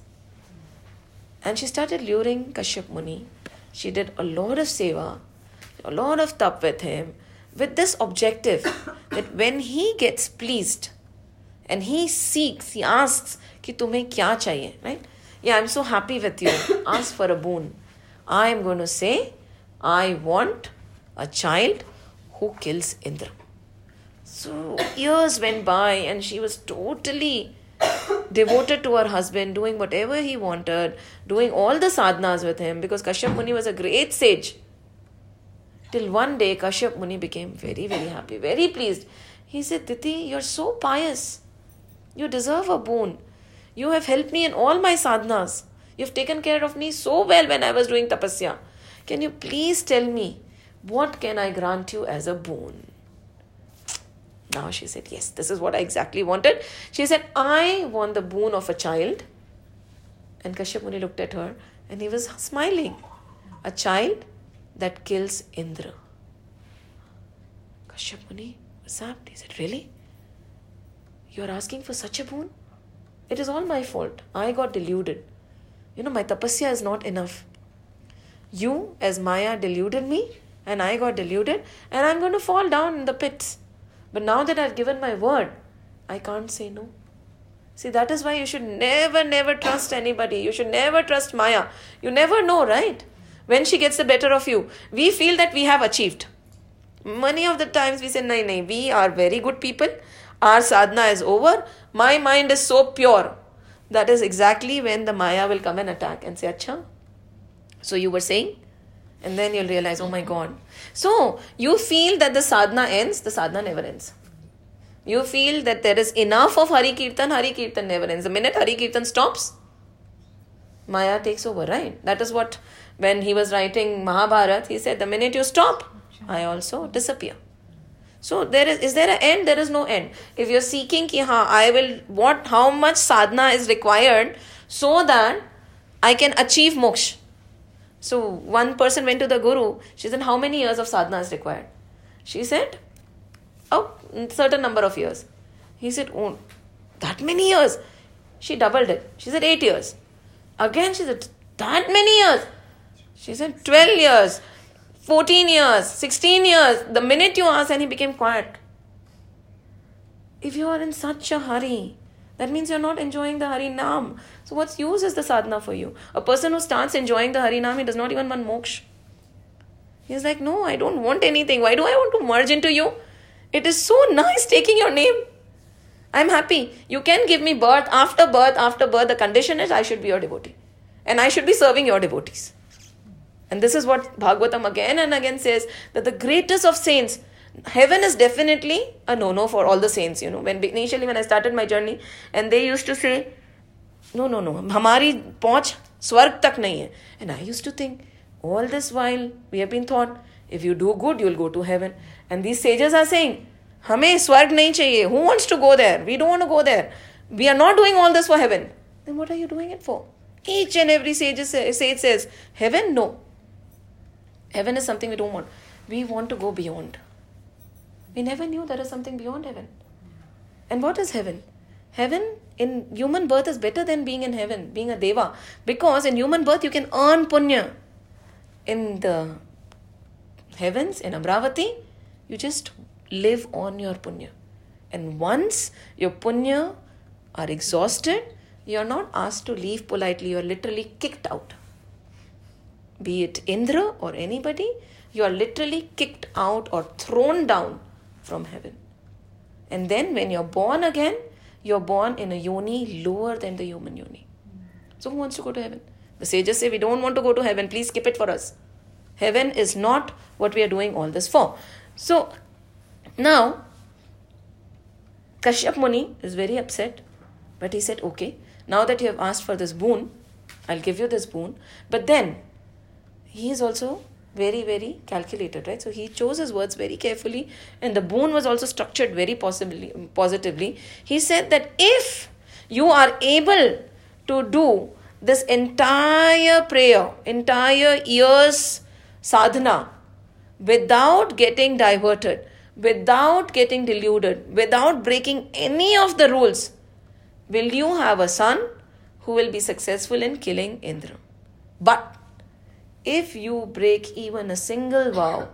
And she started luring Kashyap Muni. She did a lot of seva, a lot of tap with him, with this objective [COUGHS] that when he gets pleased and he seeks, he asks, कि तुम्हें क्या चाहिए, right? Yeah, I'm so happy with you. Ask for a boon. I am going to say, I want a child who kills Indra. So years went by and she was totally devoted to her husband, doing whatever he wanted, doing all the sadhanas with him because Kashyap Muni was a great sage. Till one day Kashyap Muni became very, very happy, very pleased. He said, Diti, you're so pious. You deserve a boon. You have helped me in all my sadhanas. You've taken care of me so well when I was doing tapasya. Can you please tell me what can I grant you as a boon? Now she said, Yes, this is what I exactly wanted. She said, I want the boon of a child. And Kashyap Muni looked at her and he was smiling. A child that kills Indra. Kashyap Muni was zapped. He said, Really? You are asking for such a boon? It is all my fault. I got deluded. You know, my tapasya is not enough. You, as Maya, deluded me, and I got deluded, and I'm going to fall down in the pits. But now that I've given my word, I can't say no. See, that is why you should never, never trust anybody. You should never trust Maya. You never know, right? When she gets the better of you, we feel that we have achieved. Many of the times we say, Nahi, nahi, we are very good people. Our sadhana is over. My mind is so pure. That is exactly when the Maya will come and attack and say, Acha. So you were saying? And then you'll realize, oh my god. So you feel that the sadhana ends, the sadhana never ends. You feel that there is enough of Hari Kirtan, Hari Kirtan never ends. The minute Hari Kirtan stops, Maya takes over, right? That is what, when he was writing Mahabharat, he said, the minute you stop, I also disappear. So there is is there an end? There is no end. If you're seeking ki ha, I will what how much sadhana is required so that I can achieve moksha. So one person went to the guru. She said, How many years of sadhana is required? She said, Oh, certain number of years. He said, Oh, that many years. She doubled it. She said, Eight years. Again, she said, That many years. She said, 12 years, 14 years, 16 years. The minute you asked, and he became quiet. If you are in such a hurry, that means you're not enjoying the Hari Nam. So, what's use is the sadhana for you? A person who starts enjoying the Hari Nam, he does not even want moksha. He's like, No, I don't want anything. Why do I want to merge into you? It is so nice taking your name. I'm happy. You can give me birth after birth after birth. The condition is I should be your devotee. And I should be serving your devotees. And this is what Bhagavatam again and again says that the greatest of saints heaven is definitely a no no for all the saints you know. When initially when i started my journey and they used to say no no no hamari poch swarg tak nahi hai and i used to think all this while we have been thought if you do good you'll go to heaven. And these sages are saying hame swarg nahi chahiye who wants to go there? We don't want to go there. We are not doing all this for heaven. Then what are you doing it for? Each and every sage, sage says heaven no. Heaven is something we don't want. We want to go beyond we never knew there is something beyond heaven. And what is heaven? Heaven in human birth is better than being in heaven, being a deva. Because in human birth you can earn punya. In the heavens, in Amravati, you just live on your punya. And once your punya are exhausted, you are not asked to leave politely, you are literally kicked out. Be it Indra or anybody, you are literally kicked out or thrown down from heaven. And then when you're born again, you're born in a yoni lower than the human yoni. So who wants to go to heaven? The sages say we don't want to go to heaven. Please skip it for us. Heaven is not what we are doing all this for. So now Kashyap Muni is very upset, but he said, Okay, now that you have asked for this boon, I'll give you this boon. But then he is also very very calculated right so he chose his words very carefully and the boon was also structured very possibly positively he said that if you are able to do this entire prayer entire year's sadhana without getting diverted without getting deluded, without breaking any of the rules, will you have a son who will be successful in killing Indra. But if you break even a single vow,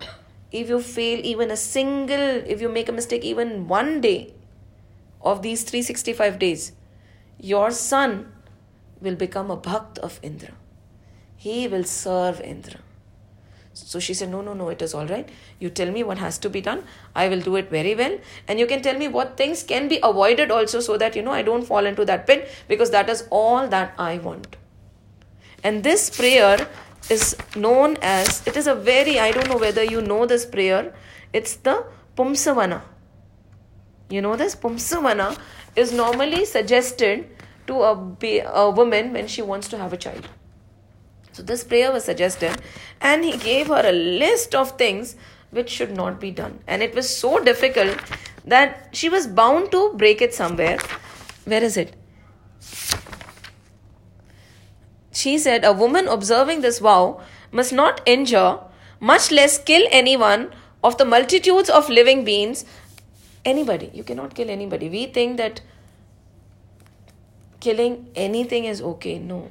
if you fail even a single, if you make a mistake even one day of these 365 days, your son will become a bhakt of Indra. He will serve Indra. So she said, No, no, no, it is all right. You tell me what has to be done. I will do it very well. And you can tell me what things can be avoided also so that, you know, I don't fall into that pit because that is all that I want. And this prayer is known as, it is a very, I don't know whether you know this prayer, it's the Pumsavana. You know this? Pumsavana is normally suggested to a, a woman when she wants to have a child. So this prayer was suggested, and he gave her a list of things which should not be done. And it was so difficult that she was bound to break it somewhere. Where is it? She said, A woman observing this vow must not injure, much less kill anyone of the multitudes of living beings. Anybody. You cannot kill anybody. We think that killing anything is okay. No.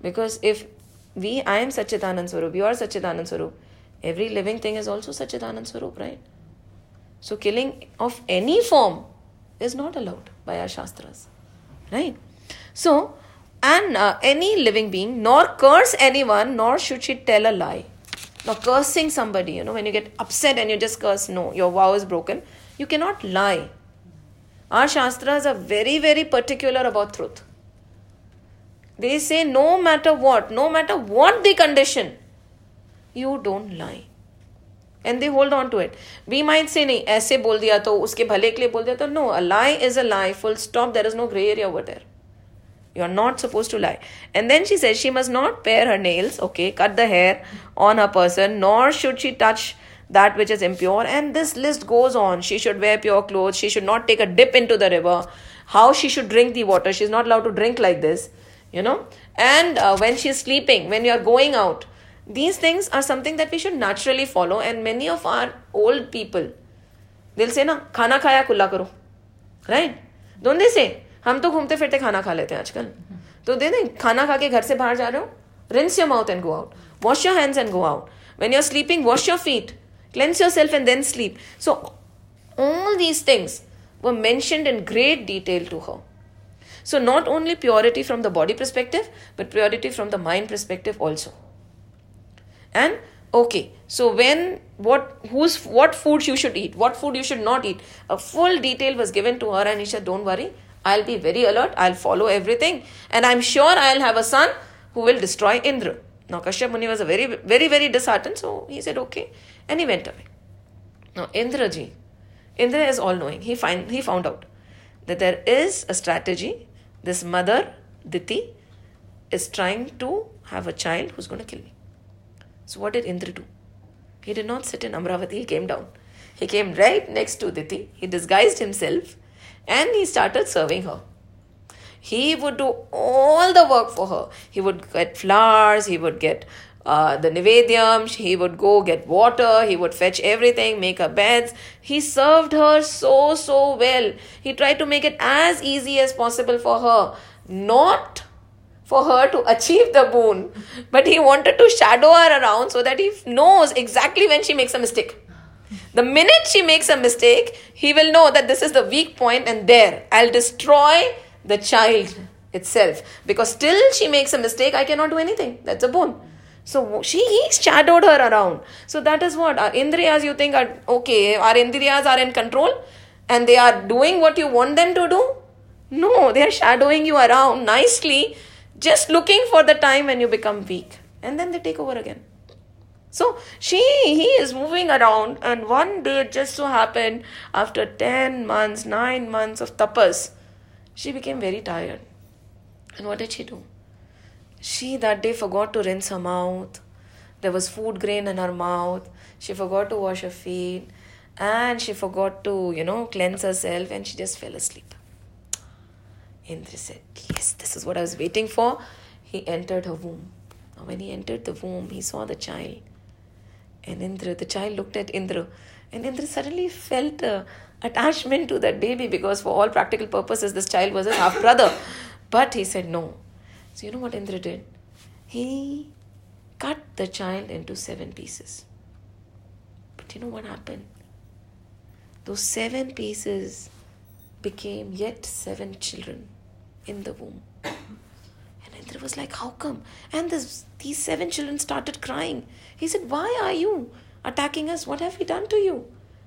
Because if we, I am Satchidanand Swarup, you are Satchidanand Swarup, every living thing is also Satchidanand Swarup, right? So killing of any form is not allowed by our Shastras, right? So, and uh, any living being, nor curse anyone, nor should she tell a lie. Now, cursing somebody, you know, when you get upset and you just curse, no, your vow is broken. You cannot lie. Our Shastras are very, very particular about truth. They say no matter what, no matter what the condition, you don't lie. And they hold on to it. We might say, नहीं ऐसे बोल दिया तो उसके भले के लिए बोल दिया तो no, a lie is a lie. Full stop. There is no gray area over there. You are not supposed to lie. And then she says she must not pare her nails, okay, cut the hair on her person, nor should she touch that which is impure. And this list goes on. She should wear pure clothes. She should not take a dip into the river. How she should drink the water. She's not allowed to drink like this you know and uh, when she's sleeping when you're going out these things are something that we should naturally follow and many of our old people they'll say na khana khaya kulla karo right don't they say हम तो घूमते फिरते खाना खा लेते हैं आजकल। तो दे दें खाना खा के घर से बाहर जा रहे हो rinse your mouth and go out wash your hands and go out when you are sleeping wash your feet cleanse yourself and then sleep so all these things वो mention in great detail to how so not only purity from the body perspective but purity from the mind perspective also and okay so when what whose what food you should eat what food you should not eat a full detail was given to her and Isha don't worry I'll be very alert, I'll follow everything, and I'm sure I'll have a son who will destroy Indra. Now Kashyap Muni was a very, very, very disheartened, so he said, Okay, and he went away. Now Indraji, Indra is all knowing. He find he found out that there is a strategy this mother, Diti, is trying to have a child who's going to kill me. So, what did Indra do? He did not sit in Amravati, he came down. He came right next to Diti, he disguised himself, and he started serving her. He would do all the work for her. He would get flowers, he would get uh, the Nivedyam, he would go get water, he would fetch everything, make her beds. He served her so, so well. He tried to make it as easy as possible for her, not for her to achieve the boon, but he wanted to shadow her around so that he knows exactly when she makes a mistake. The minute she makes a mistake, he will know that this is the weak point, and there I'll destroy the child itself because till she makes a mistake, I cannot do anything. That's a boon. So she he shadowed her around. So that is what our indriyas you think are okay, our indriyas are in control and they are doing what you want them to do. No, they are shadowing you around nicely, just looking for the time when you become weak. And then they take over again. So she he is moving around, and one day it just so happened after 10 months, 9 months of tapas, she became very tired. And what did she do? She that day forgot to rinse her mouth. There was food grain in her mouth. She forgot to wash her feet. And she forgot to, you know, cleanse herself and she just fell asleep. Indra said, Yes, this is what I was waiting for. He entered her womb. Now, when he entered the womb, he saw the child. And Indra, the child looked at Indra And Indra suddenly felt uh, attachment to that baby because, for all practical purposes, this child was his half brother. But he said no. So, you know what Indra did? He cut the child into seven pieces. But you know what happened? Those seven pieces became yet seven children in the womb. [COUGHS] And Indra was like, How come? And this, these seven children started crying. He said, Why are you attacking us? What have we done to you?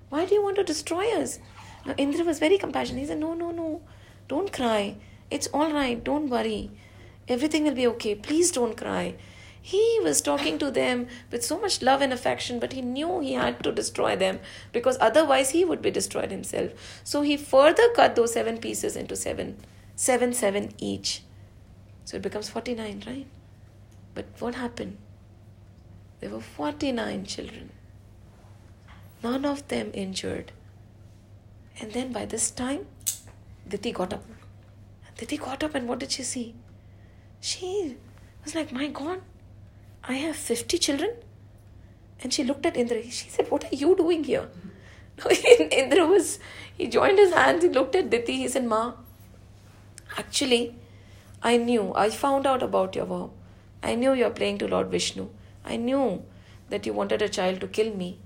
Why do you want to destroy us? Now, Indra was very compassionate. He said, No, no, no. Don't cry. It's all right. Don't worry. Everything will be okay. Please don't cry. He was talking to them with so much love and affection, but he knew he had to destroy them because otherwise he would be destroyed himself. So he further cut those seven pieces into seven, seven, seven each. So it becomes 49, right? But what happened? There were 49 children, none of them injured. And then by this time, Diti got up. Diti got up, and what did she see? She was like, My God, I have 50 children. And she looked at Indra. She said, What are you doing here? [LAUGHS] No, [LAUGHS] Indra was, he joined his hands, he looked at Diti, he said, Ma, actually, I knew, I found out about your vow. I knew you are praying to Lord Vishnu. I knew that you wanted a child to kill me.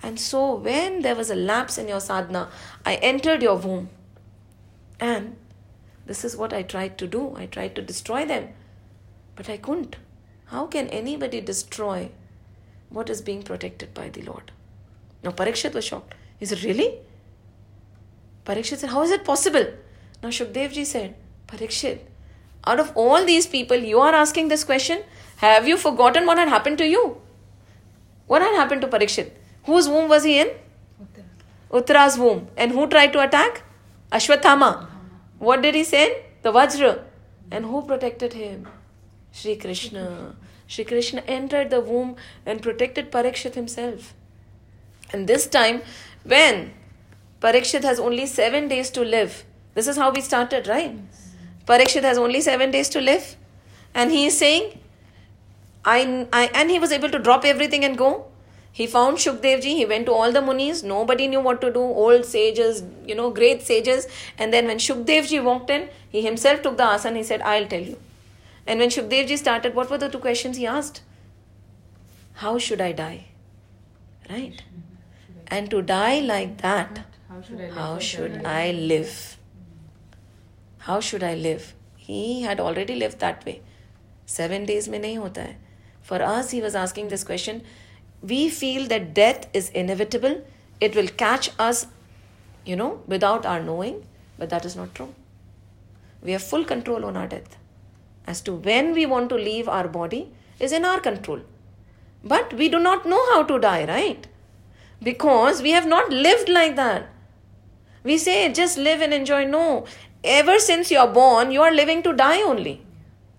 And so, when there was a lapse in your sadhana, I entered your womb. And this is what I tried to do. I tried to destroy them. But I couldn't. How can anybody destroy what is being protected by the Lord? Now, Parikshit was shocked. He said, Really? Parikshit said, How is it possible? Now, Shukdevji said, Parikshit, out of all these people, you are asking this question. Have you forgotten what had happened to you? What had happened to Parikshit? Whose womb was he in? Uttara's womb. And who tried to attack? Ashwathama. What did he say? The Vajra. And who protected him? Sri Krishna. Sri Krishna entered the womb and protected Parikshit himself. And this time, when Parikshit has only seven days to live, this is how we started, right? Parikshit has only seven days to live. And he is saying, I, I, and he was able to drop everything and go. He found Shukdevji, he went to all the munis, nobody knew what to do, old sages, you know, great sages. And then when Shukdevji walked in, he himself took the asana, he said, I'll tell you. And when Shukdevji started, what were the two questions he asked? How should I die? Right? And to die like that, How should I live? how should I live? How should I live? He had already lived that way. Seven days nahi hota hai. For us, he was asking this question. We feel that death is inevitable. It will catch us, you know, without our knowing. But that is not true. We have full control on our death. As to when we want to leave our body is in our control. But we do not know how to die, right? Because we have not lived like that. We say just live and enjoy. No. Ever since you're born, you are living to die only.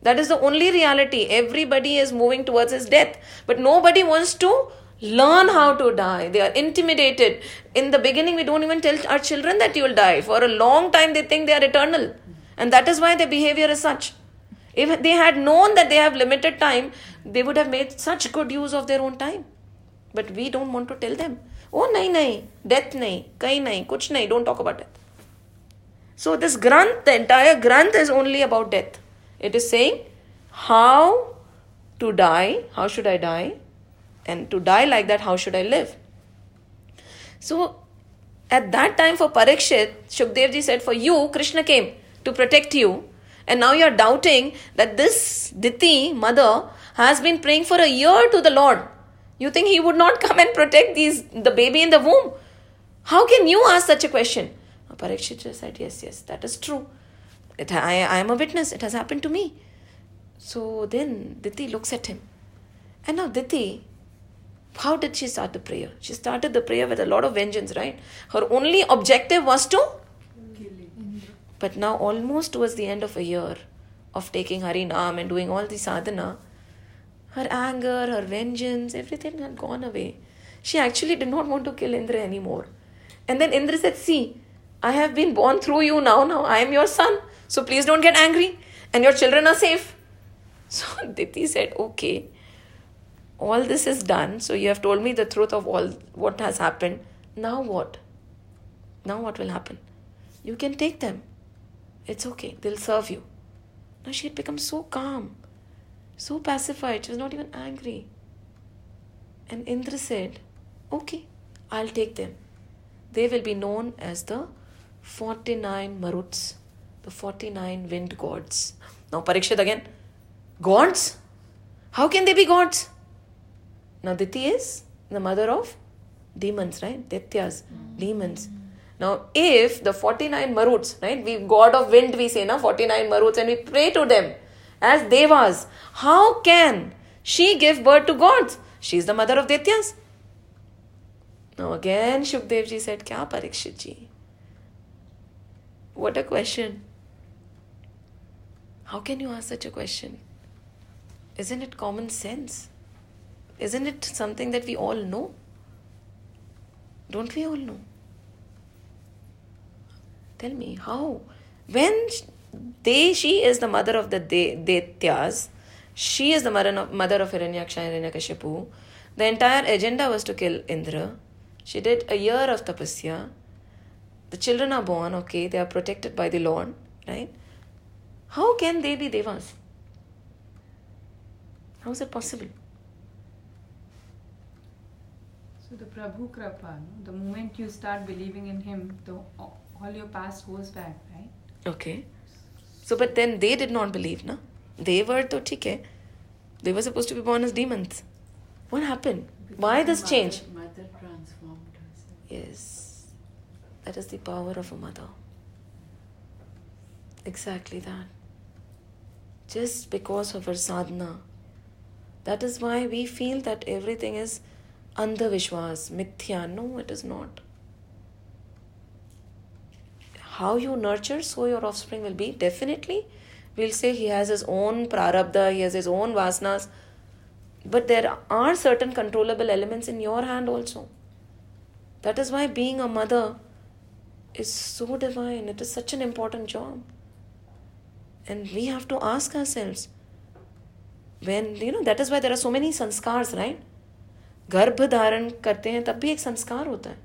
That is the only reality. Everybody is moving towards his death. But nobody wants to learn how to die. They are intimidated. In the beginning, we don't even tell our children that you will die. For a long time, they think they are eternal. And that is why their behavior is such. If they had known that they have limited time, they would have made such good use of their own time. But we don't want to tell them. Oh, nahi, nahi, death nahi, kahi nahi, kuch nahi, don't talk about death. So this Granth, the entire Granth is only about death. It is saying how to die, how should I die, and to die like that, how should I live? So at that time for Parikshit, Shukdevji said, For you, Krishna came to protect you. And now you are doubting that this Diti, mother, has been praying for a year to the Lord. You think he would not come and protect these the baby in the womb? How can you ask such a question? Parikshit said, Yes, yes, that is true. It, I, I am a witness. It has happened to me. So then Diti looks at him. And now Diti, how did she start the prayer? She started the prayer with a lot of vengeance, right? Her only objective was to. Kill Indra. But now, almost towards the end of a year of taking Harinam and doing all the sadhana, her anger, her vengeance, everything had gone away. She actually did not want to kill Indra anymore. And then Indra said, See, I have been born through you now. Now I am your son. So please don't get angry. And your children are safe. [LAUGHS] So Diti said, Okay, all this is done. So you have told me the truth of all what has happened. now what? Now what will happen? You can take them. It's okay. They'll serve you. Now she had become so calm, so pacified. She was not even angry. And Indra said, Okay, I'll take them. They will be known as the 49 Maruts, the 49 wind gods. Now, Parikshit again. Gods? How can they be gods? Now, Diti is the mother of demons, right? Daityas, mm. demons. Now, if the 49 Maruts, right, we god of wind, we say, na 49 Maruts, and we pray to them as devas, how can she give birth to gods? She is the mother of Daityas. Now, again, Shukdev ji said, Kya Parikshit ji? What a question. How can you ask such a question? Isn't it common sense? Isn't it something that we all know? Don't we all know? Tell me, how? When they, she is the mother of the Daityas, she is the mother of, mother of Hiranyaksha and Hiranyakashipu. The entire agenda was to kill Indra. She did a year of tapasya. The children are born, okay, they are protected by the Lord, right? How can they be devas? How is it possible? So the Prabhu Kripa, the moment you start believing in him, the, all your past goes back, right? Okay. So, but then they did not believe, na? They were to okay. They were supposed to be born as demons. What happened? Why this change? Mother transformed herself. Yes. That is the power of a mother. Exactly that. Just because of her sadhana. That is why we feel that everything is andhavishwas, mithya. No, it is not. How you nurture, so your offspring will be. Definitely, we'll say he has his own prarabdha, he has his own vasanas. But there are certain controllable elements in your hand also. That is why being a mother is so divine. It is such an important job. And we have to ask ourselves when, you know, that is why there are so many sanskars, right? गर्भ धारण करते हैं तब भी एक संस्कार होता है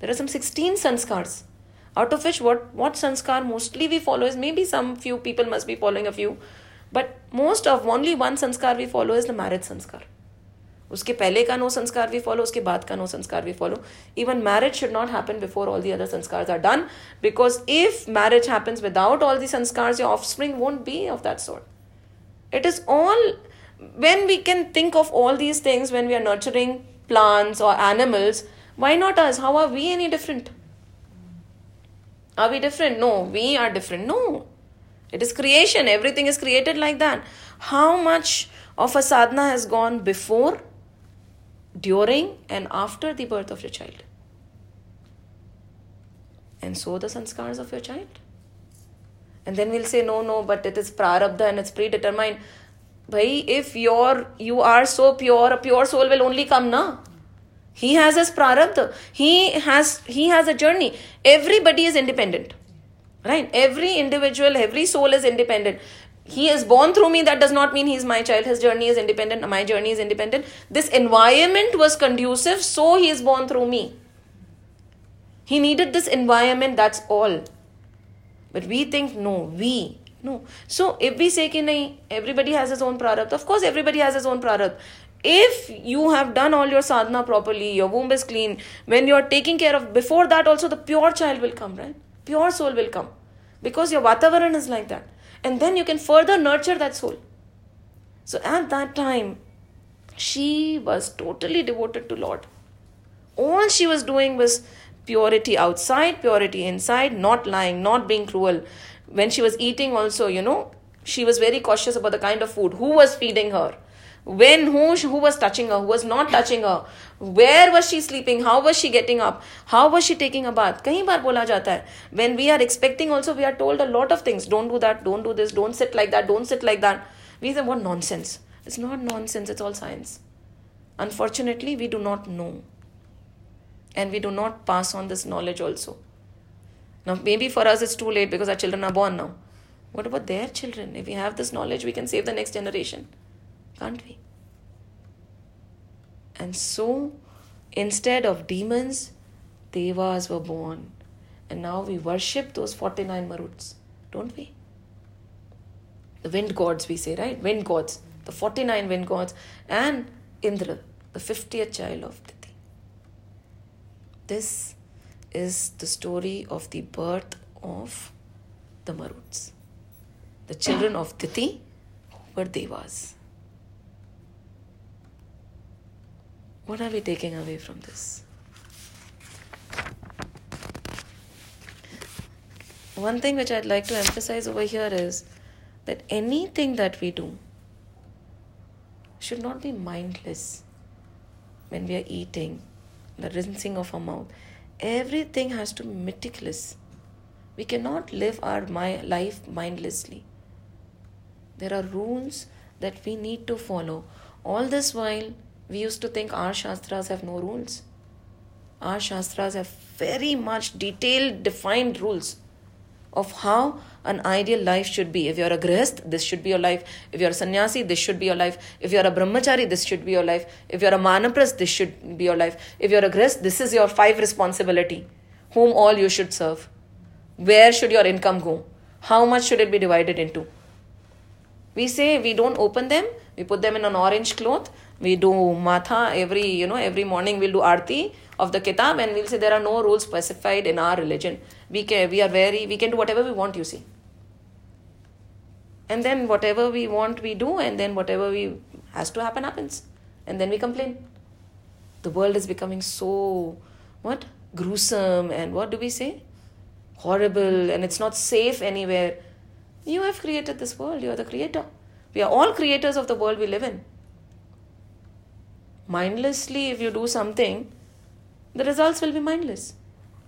there are some sixteen संस्कार्स out of which what what sanskar mostly we follow is maybe some few people must be following a few but most of only one sanskar we follow is the marriage sanskar उसके पहले का no संस्कार भी follow उसके बाद का no संस्कार भी follow even marriage should not happen before all the other sanskar are done because if marriage happens without all the sanskar offspring won't be of that sort it is all when we can think of all these things when we are nurturing plants और animals why not us how are we any different are we different no we are different no it is creation everything is created like that how much of a sadhana has gone before during and after the birth of your child. And so the sanskars of your child. And then we'll say, no, no, but it is prarabdha and it's predetermined. Bhai, if you're, you are so pure, a pure soul will only come, na? He has his prarabdha. He has, he has a journey. Everybody is independent. Right? Every individual, every soul is independent he is born through me. That does not mean he is my child. His journey is independent. My journey is independent. This environment was conducive so he is born through me. He needed this environment that's all. But we think no we no. So if we say nahi everybody has his own prarabdha of course everybody has his own prarabdha if you have done all your sadhana properly your womb is clean when you are taking care of before that also the pure child will come right? Pure soul will come. Because your vatavaran is like that and then you can further nurture that soul. So at that time, she was totally devoted to Lord. All she was doing was purity outside, purity inside, not lying, not being cruel. When she was eating, also, you know, she was very cautious about the kind of food, who was feeding her, when who who was touching her who was not touching her where was she sleeping? How was she getting up? How was she taking a bath? kahi baar bola jata hai when we are expecting also we are told a lot of things. Don't do that don't do this don't sit like that don't sit like that. We say what nonsense. It's not nonsense it's all science. Unfortunately we do not know. And we do not pass on this knowledge also. Now maybe for us it's too late because our children are born now. What about their children? If we have this knowledge we can save the next generation can't we? And so, instead of demons, Devas were born. And now we worship those 49 Maruts, don't we? The wind gods, we say, right? Wind gods. The 49 wind gods. And Indra, the 50th child of Diti. This is the story of the birth of the Maruts. The children of Diti were Devas. What are we taking away from this? One thing which I'd like to emphasize over here is that anything that we do should not be mindless when we are eating, the rinsing of our mouth. Everything has to be meticulous. We cannot live our my life mindlessly. There are rules that we need to follow. All this while, we used to think our Shastras have no rules. Our Shastras have very much detailed, defined rules of how an ideal life should be. If you're a grihast, this should be your life. If you're a sannyasi, this should be your life. If you're a brahmachari, this should be your life. If you're a manapras, this should be your life. If you're a grihast, this is your five responsibility. Whom all you should serve. Where should your income go? How much should it be divided into? We say we don't open them, we put them in an orange cloth, we do matha every, you know, every morning we'll do arti of the kitab and we'll say there are no rules specified in our religion. We can we are very we can do whatever we want, you see. And then whatever we want we do and then whatever we has to happen happens. And then we complain. The world is becoming so what? Gruesome and what do we say? Horrible and it's not safe anywhere you have created this world, you are the creator. We are all creators of the world we live in mindlessly if you do something, the results will be mindless.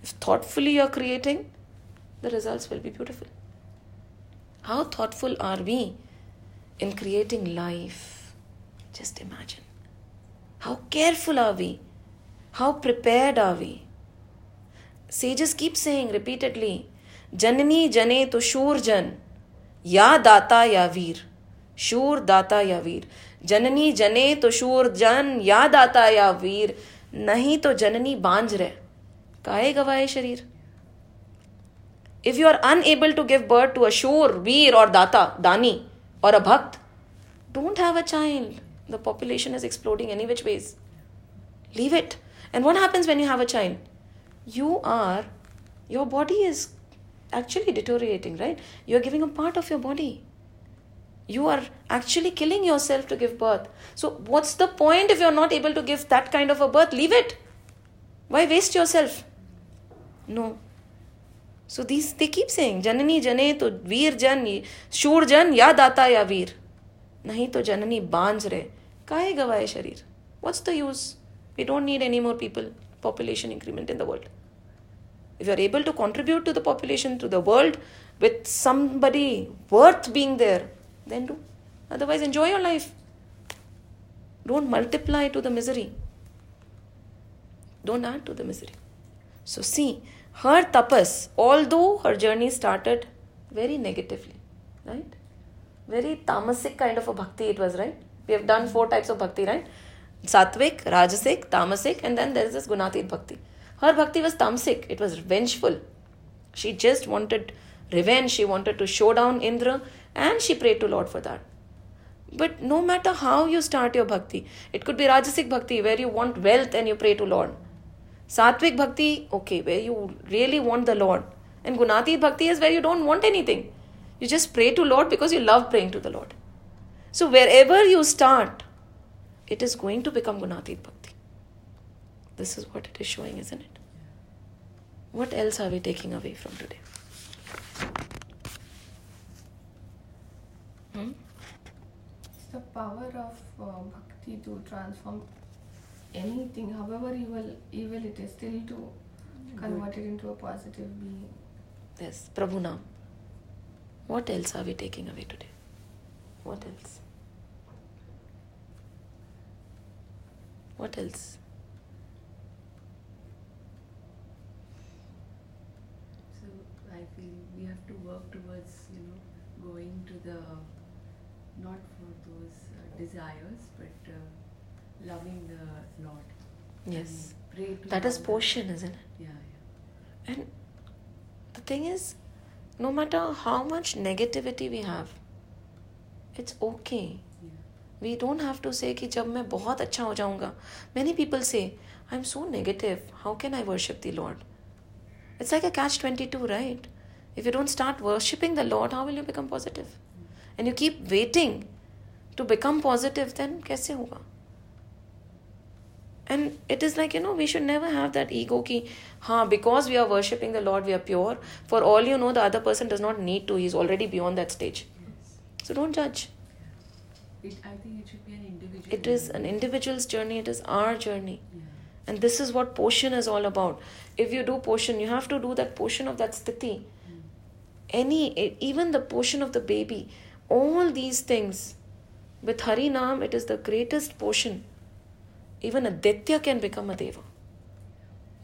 If thoughtfully you're creating, the results will be beautiful. How thoughtful are we in creating life? Just imagine. How careful are we? How prepared are we? Sages keep saying repeatedly, Janani jane to shurjan, ya data ya veer, shur data ya veer. जननी जने तो शूर जन, याद आता या वीर। नहीं तो जननी बांझ रहे। काहे गवाए शरीर? If you are unable to give birth to a shur veer और दाता दानी और a bhakt don't have a child the population is exploding any which ways leave it and what happens when you have a child you are your body is actually deteriorating right you are giving a part of your body You are actually killing yourself to give birth. So, what's the point if you're not able to give that kind of a birth? Leave it. Why waste yourself? No. So these they keep saying Janani Jane to Veer Jan Shur Jan Ya Data Ya Veer. नहीं तो जननी बांझ रहे काहे गवाए शरीर What's the use? We don't need any more people. Population increment in the world. if you're able to contribute to the population, to the world with somebody worth being there, then do. Otherwise, enjoy your life. Don't multiply to the misery. Don't add to the misery. So, see, her tapas, although her journey started very negatively, right? Very tamasic kind of a bhakti it was, right? We have done four types of bhakti, right? Satvik, Rajasic, Tamasic, and then there is this Gunatit bhakti. Her bhakti was tamasic, it was vengeful. She just wanted revenge, she wanted to show down Indra, and she prayed to Lord for that. But no matter how you start your bhakti, it could be Rajasic bhakti where you want wealth and you pray to Lord. Satvik bhakti, okay, where you really want the Lord. And Gunatit bhakti is where you don't want anything. You just pray to Lord because you love praying to the Lord. So wherever you start, it is going to become Gunatit bhakti. This is what it is showing, isn't it? What else are we taking away from today? Hmm? It's the power of uh, bhakti to transform anything, however evil, evil it is, still to convert it into a positive being. Yes, Prabhu Nam. What else are we taking away today? What else? What else? So I feel we have to work towards you know going to the not for those uh, desires, but uh, loving the Lord. Yes. That is poshan, isn't it? Yeah, yeah. And the thing is, no matter how much negativity we have, it's okay. We don't have to say कि जब मैं बहुत अच्छा हो जाऊंगा many people say I am so negative how can I worship the lord it's like a catch twenty two right if you don't start worshipping the lord how will you become positive and you keep waiting to become positive then कैसे होगा and it is like you know we should never have that ego कि हाँ because we are worshipping the lord we are pure for all you know the other person does not need to he is already beyond that stage so don't जज it is an individual's journey it is our journey. And this is what poshan is all about. If you do poshan you have to do that poshan of that sthiti. Any even the poshan of the baby all these things. With Hari Nam, it is the greatest poshan. Even a Daitya can become a Deva.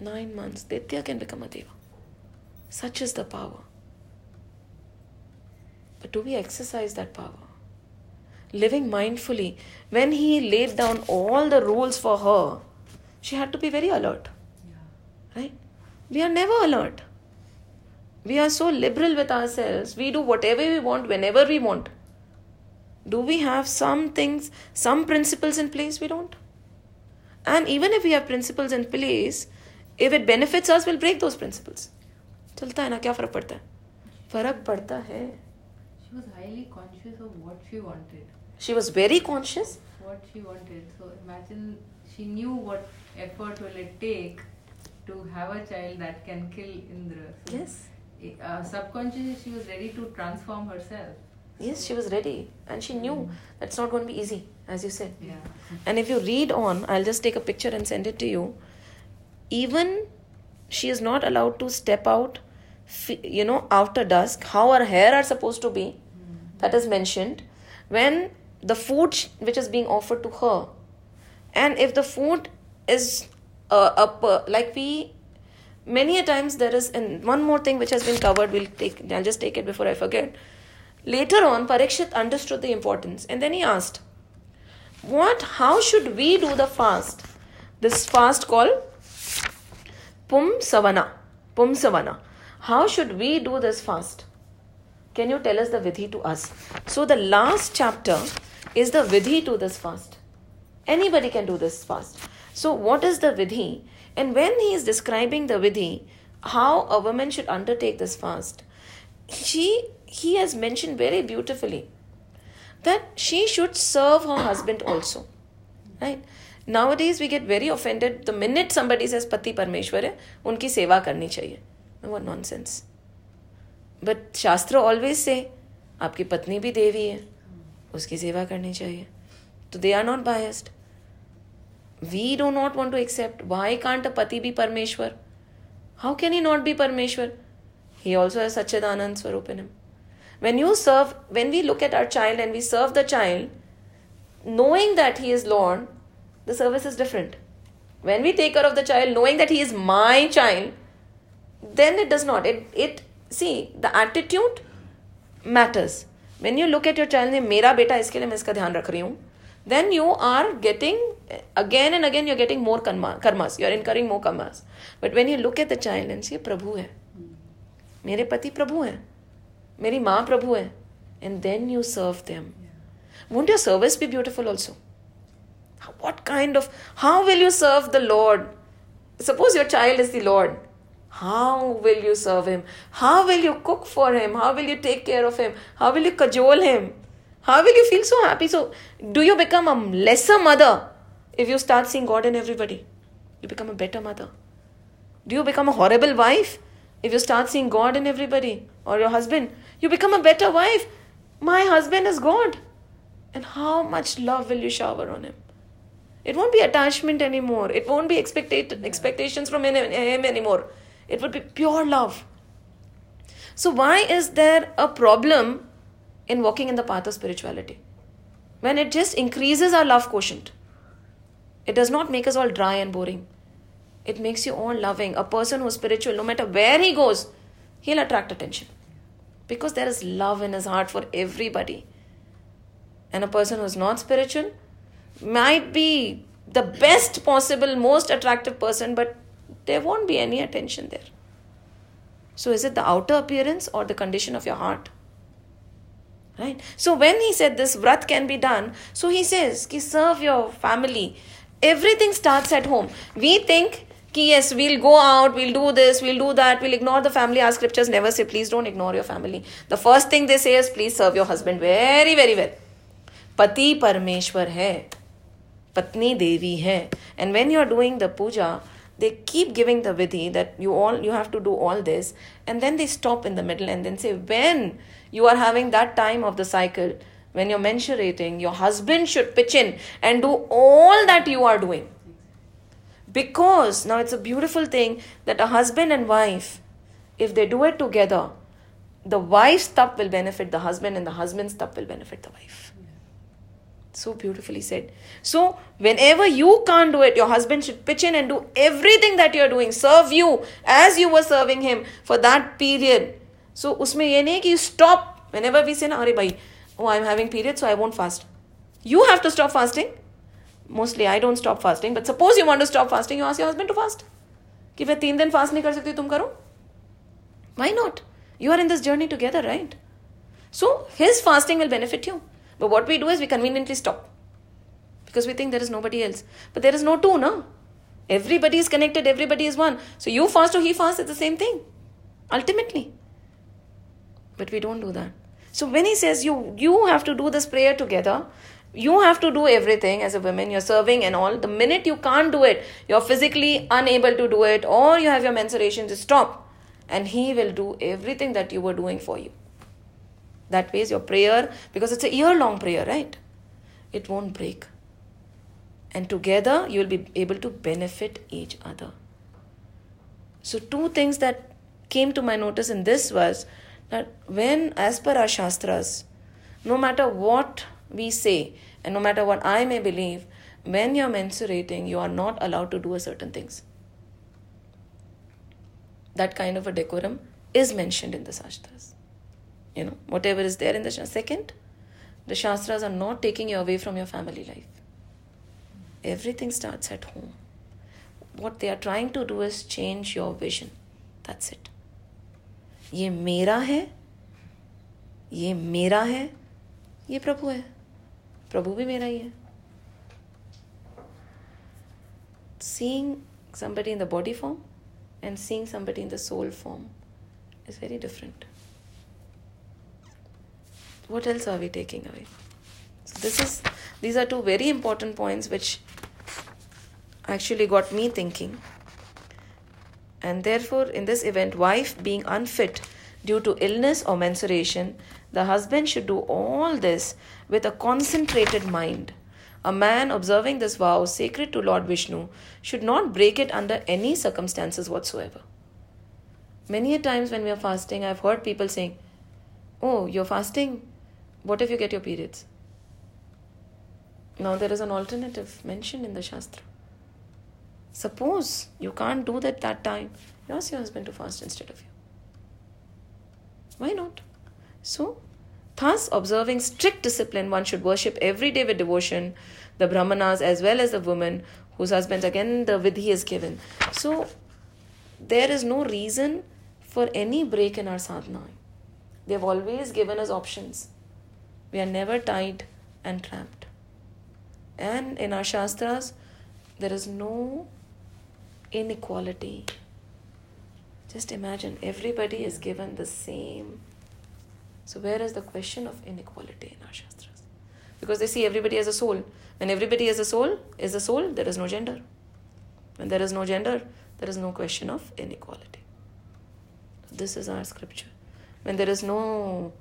Nine months, Daitya can become a Deva. Such is the power. But do we exercise that power? Living mindfully. When he laid down all the rules for her, she had to be very alert, Yeah. right? We are never alert. We are so liberal with ourselves. We do whatever we want whenever we want. Do we have some things, some principles in place? We don't. And even if we have principles in place, if it benefits us, we'll break those principles. चलता है ना क्या फर्क पड़ता है फर्क पड़ता है She was highly conscious of what she wanted. She was very conscious. What she wanted. So imagine she knew what effort will it take to have a child that can kill Indra. So Yes. Uh, subconsciously, she was ready to transform herself. Yes, she was ready. And she knew that's not going to be easy, as you said. Yeah. [LAUGHS] And if you read on, I'll just take a picture and send it to you. Even she is not allowed to step out, you know, after dusk. How her hair are supposed to be, that is mentioned. When the food which is being offered to her, and if the food is uh, up, uh, like we, many a times there is, and one more thing which has been covered, we'll take, I'll just take it before I forget. Later on, Parikshit understood the importance, and then he asked, what how should we do the fast? This fast called pum savana pum savana how should we do this fast? Can you tell us the vidhi to us? So the last chapter is the vidhi to this fast. Anybody can do this fast. So what is the vidhi and when he is describing the vidhi how a woman should undertake this fast she he has mentioned very beautifully that she should serve her husband also. Right? Nowadays we get very offended the minute somebody says पति परमेश्वर है उनकी सेवा करनी चाहिए what nonsense but शास्त्र always say आपकी पत्नी भी देवी है उसकी सेवा करनी चाहिए तो they are not biased We do not want to accept why can't a pati be Parmeshwar how can he not be Parmeshwar he also has Sachchidanand swaroop in him when you serve when we look at our child and we serve the child knowing that he is lord the service is different when we take care of the child knowing that he is my child then it does not it it see the attitude matters when you look at your child mera beta iske liye main iska dhyan rakh rahi hu then you are getting again and again you're getting more karma, karmas you're incurring more karmas but when you look at the child and see प्रभु है मेरे पति प्रभु हैं मेरी माँ प्रभु है and then you serve them won't your service be beautiful also what kind of how will you serve the lord suppose your child is the lord how will you serve him how will you cook for him how will you take care of him how will you cajole him How will you feel so happy so do you become a lesser mother if you start seeing god in everybody you become a better mother do you become a horrible wife if you start seeing God in everybody or your husband? You become a better wife. My husband is God. And how much love will you shower on him? It won't be attachment anymore. It won't be expecta- expectations from him anymore. It would be pure love. So, why is there a problem in walking in the path of spirituality? When it just increases our love quotient, it does not make us all dry and boring it makes you all loving. A person who's spiritual, no matter where he goes, he'll attract attention. Because there is love in his heart for everybody. And a person who's not spiritual might be the best possible, most attractive person, but there won't be any attention there. So, is it the outer appearance or the condition of your heart? Right? So, when he said this vrat can be done, so he says, ki serve your family. Everything starts at home. We think ki yes, we'll go out, we'll do this, we'll do that, we'll ignore the family. Our scriptures never say, please don't ignore your family. The first thing they say is, please serve your husband very, very well. Pati Parmeshwar hai. Patni Devi hai. And when you're doing the puja, they keep giving the vidhi that you all you have to do all this and then they stop in the middle and then say when you are having that time of the cycle when you're menstruating your husband should pitch in and do all that you are doing. Because now it's a beautiful thing that a husband and wife if they do it together the wife's stuff will benefit the husband and the husband's stuff will benefit the wife so beautifully said. So, whenever you can't do it, your husband should pitch in and do everything that you're doing, serve you as you were serving him for that period. So, usme ye nahi ki you stop whenever we say, na, bhai, oh, I'm having period, so I won't fast. You have to stop fasting. Mostly, I don't stop fasting. But suppose you want to stop fasting, you ask your husband to fast. कि मैं तीन दिन fast नहीं कर सकती तुम करो Why not? You are in this journey together, right? So, his fasting will benefit you. But what we do is we conveniently stop because we think there is nobody else. But there is no two, no? Everybody is connected, everybody is one. So you fast or he fast, it's the same thing, ultimately. But we don't do that. So when he says you you have to do this prayer together, you have to do everything as a woman, you're serving and all. The minute you can't do it, you're physically unable to do it, or you have your menstruation, just stop. And he will do everything that you were doing for you. That way, your prayer, because it's a year long prayer, right? It won't break. And together, you will be able to benefit each other. So, two things that came to my notice in this was that when, as per our Shastras, no matter what we say and no matter what I may believe, when you're menstruating, you are not allowed to do certain things. That kind of a decorum is mentioned in the Shastras you know whatever is there in the shastras. second the shastras are not taking you away from your family life everything starts at home what they are trying to do is change your vision that's it ये मेरा है ये मेरा है ये प्रभु है प्रभु भी मेरा ही है seeing somebody in the body form and seeing somebody in the soul form is very different what else are we taking away? So this is these are two very important points which actually got me thinking. And therefore in this event wife being unfit due to illness or menstruation the husband should do all this with a concentrated mind. A man observing this vow sacred to lord vishnu should not break it under any circumstances whatsoever. Many a times when we are fasting i've heard people saying oh you're fasting what if you get your periods? Now there is an alternative mentioned in the Shastra. Suppose you can't do that that time, you ask your husband to fast instead of you. Why not? So, thus, observing strict discipline, one should worship every day with devotion the brahmanas as well as the women whose husbands, again, the vidhi is given. So, there is no reason for any break in our sadhana. They have always given us options. We are never tied and trapped. And in our Shastras, there is no inequality. Just imagine everybody is given the same. So, where is the question of inequality in our Shastras? Because they see everybody as a soul. When everybody is a soul, is a soul, there is no gender. When there is no gender, there is no question of inequality. This is our scripture. When there is no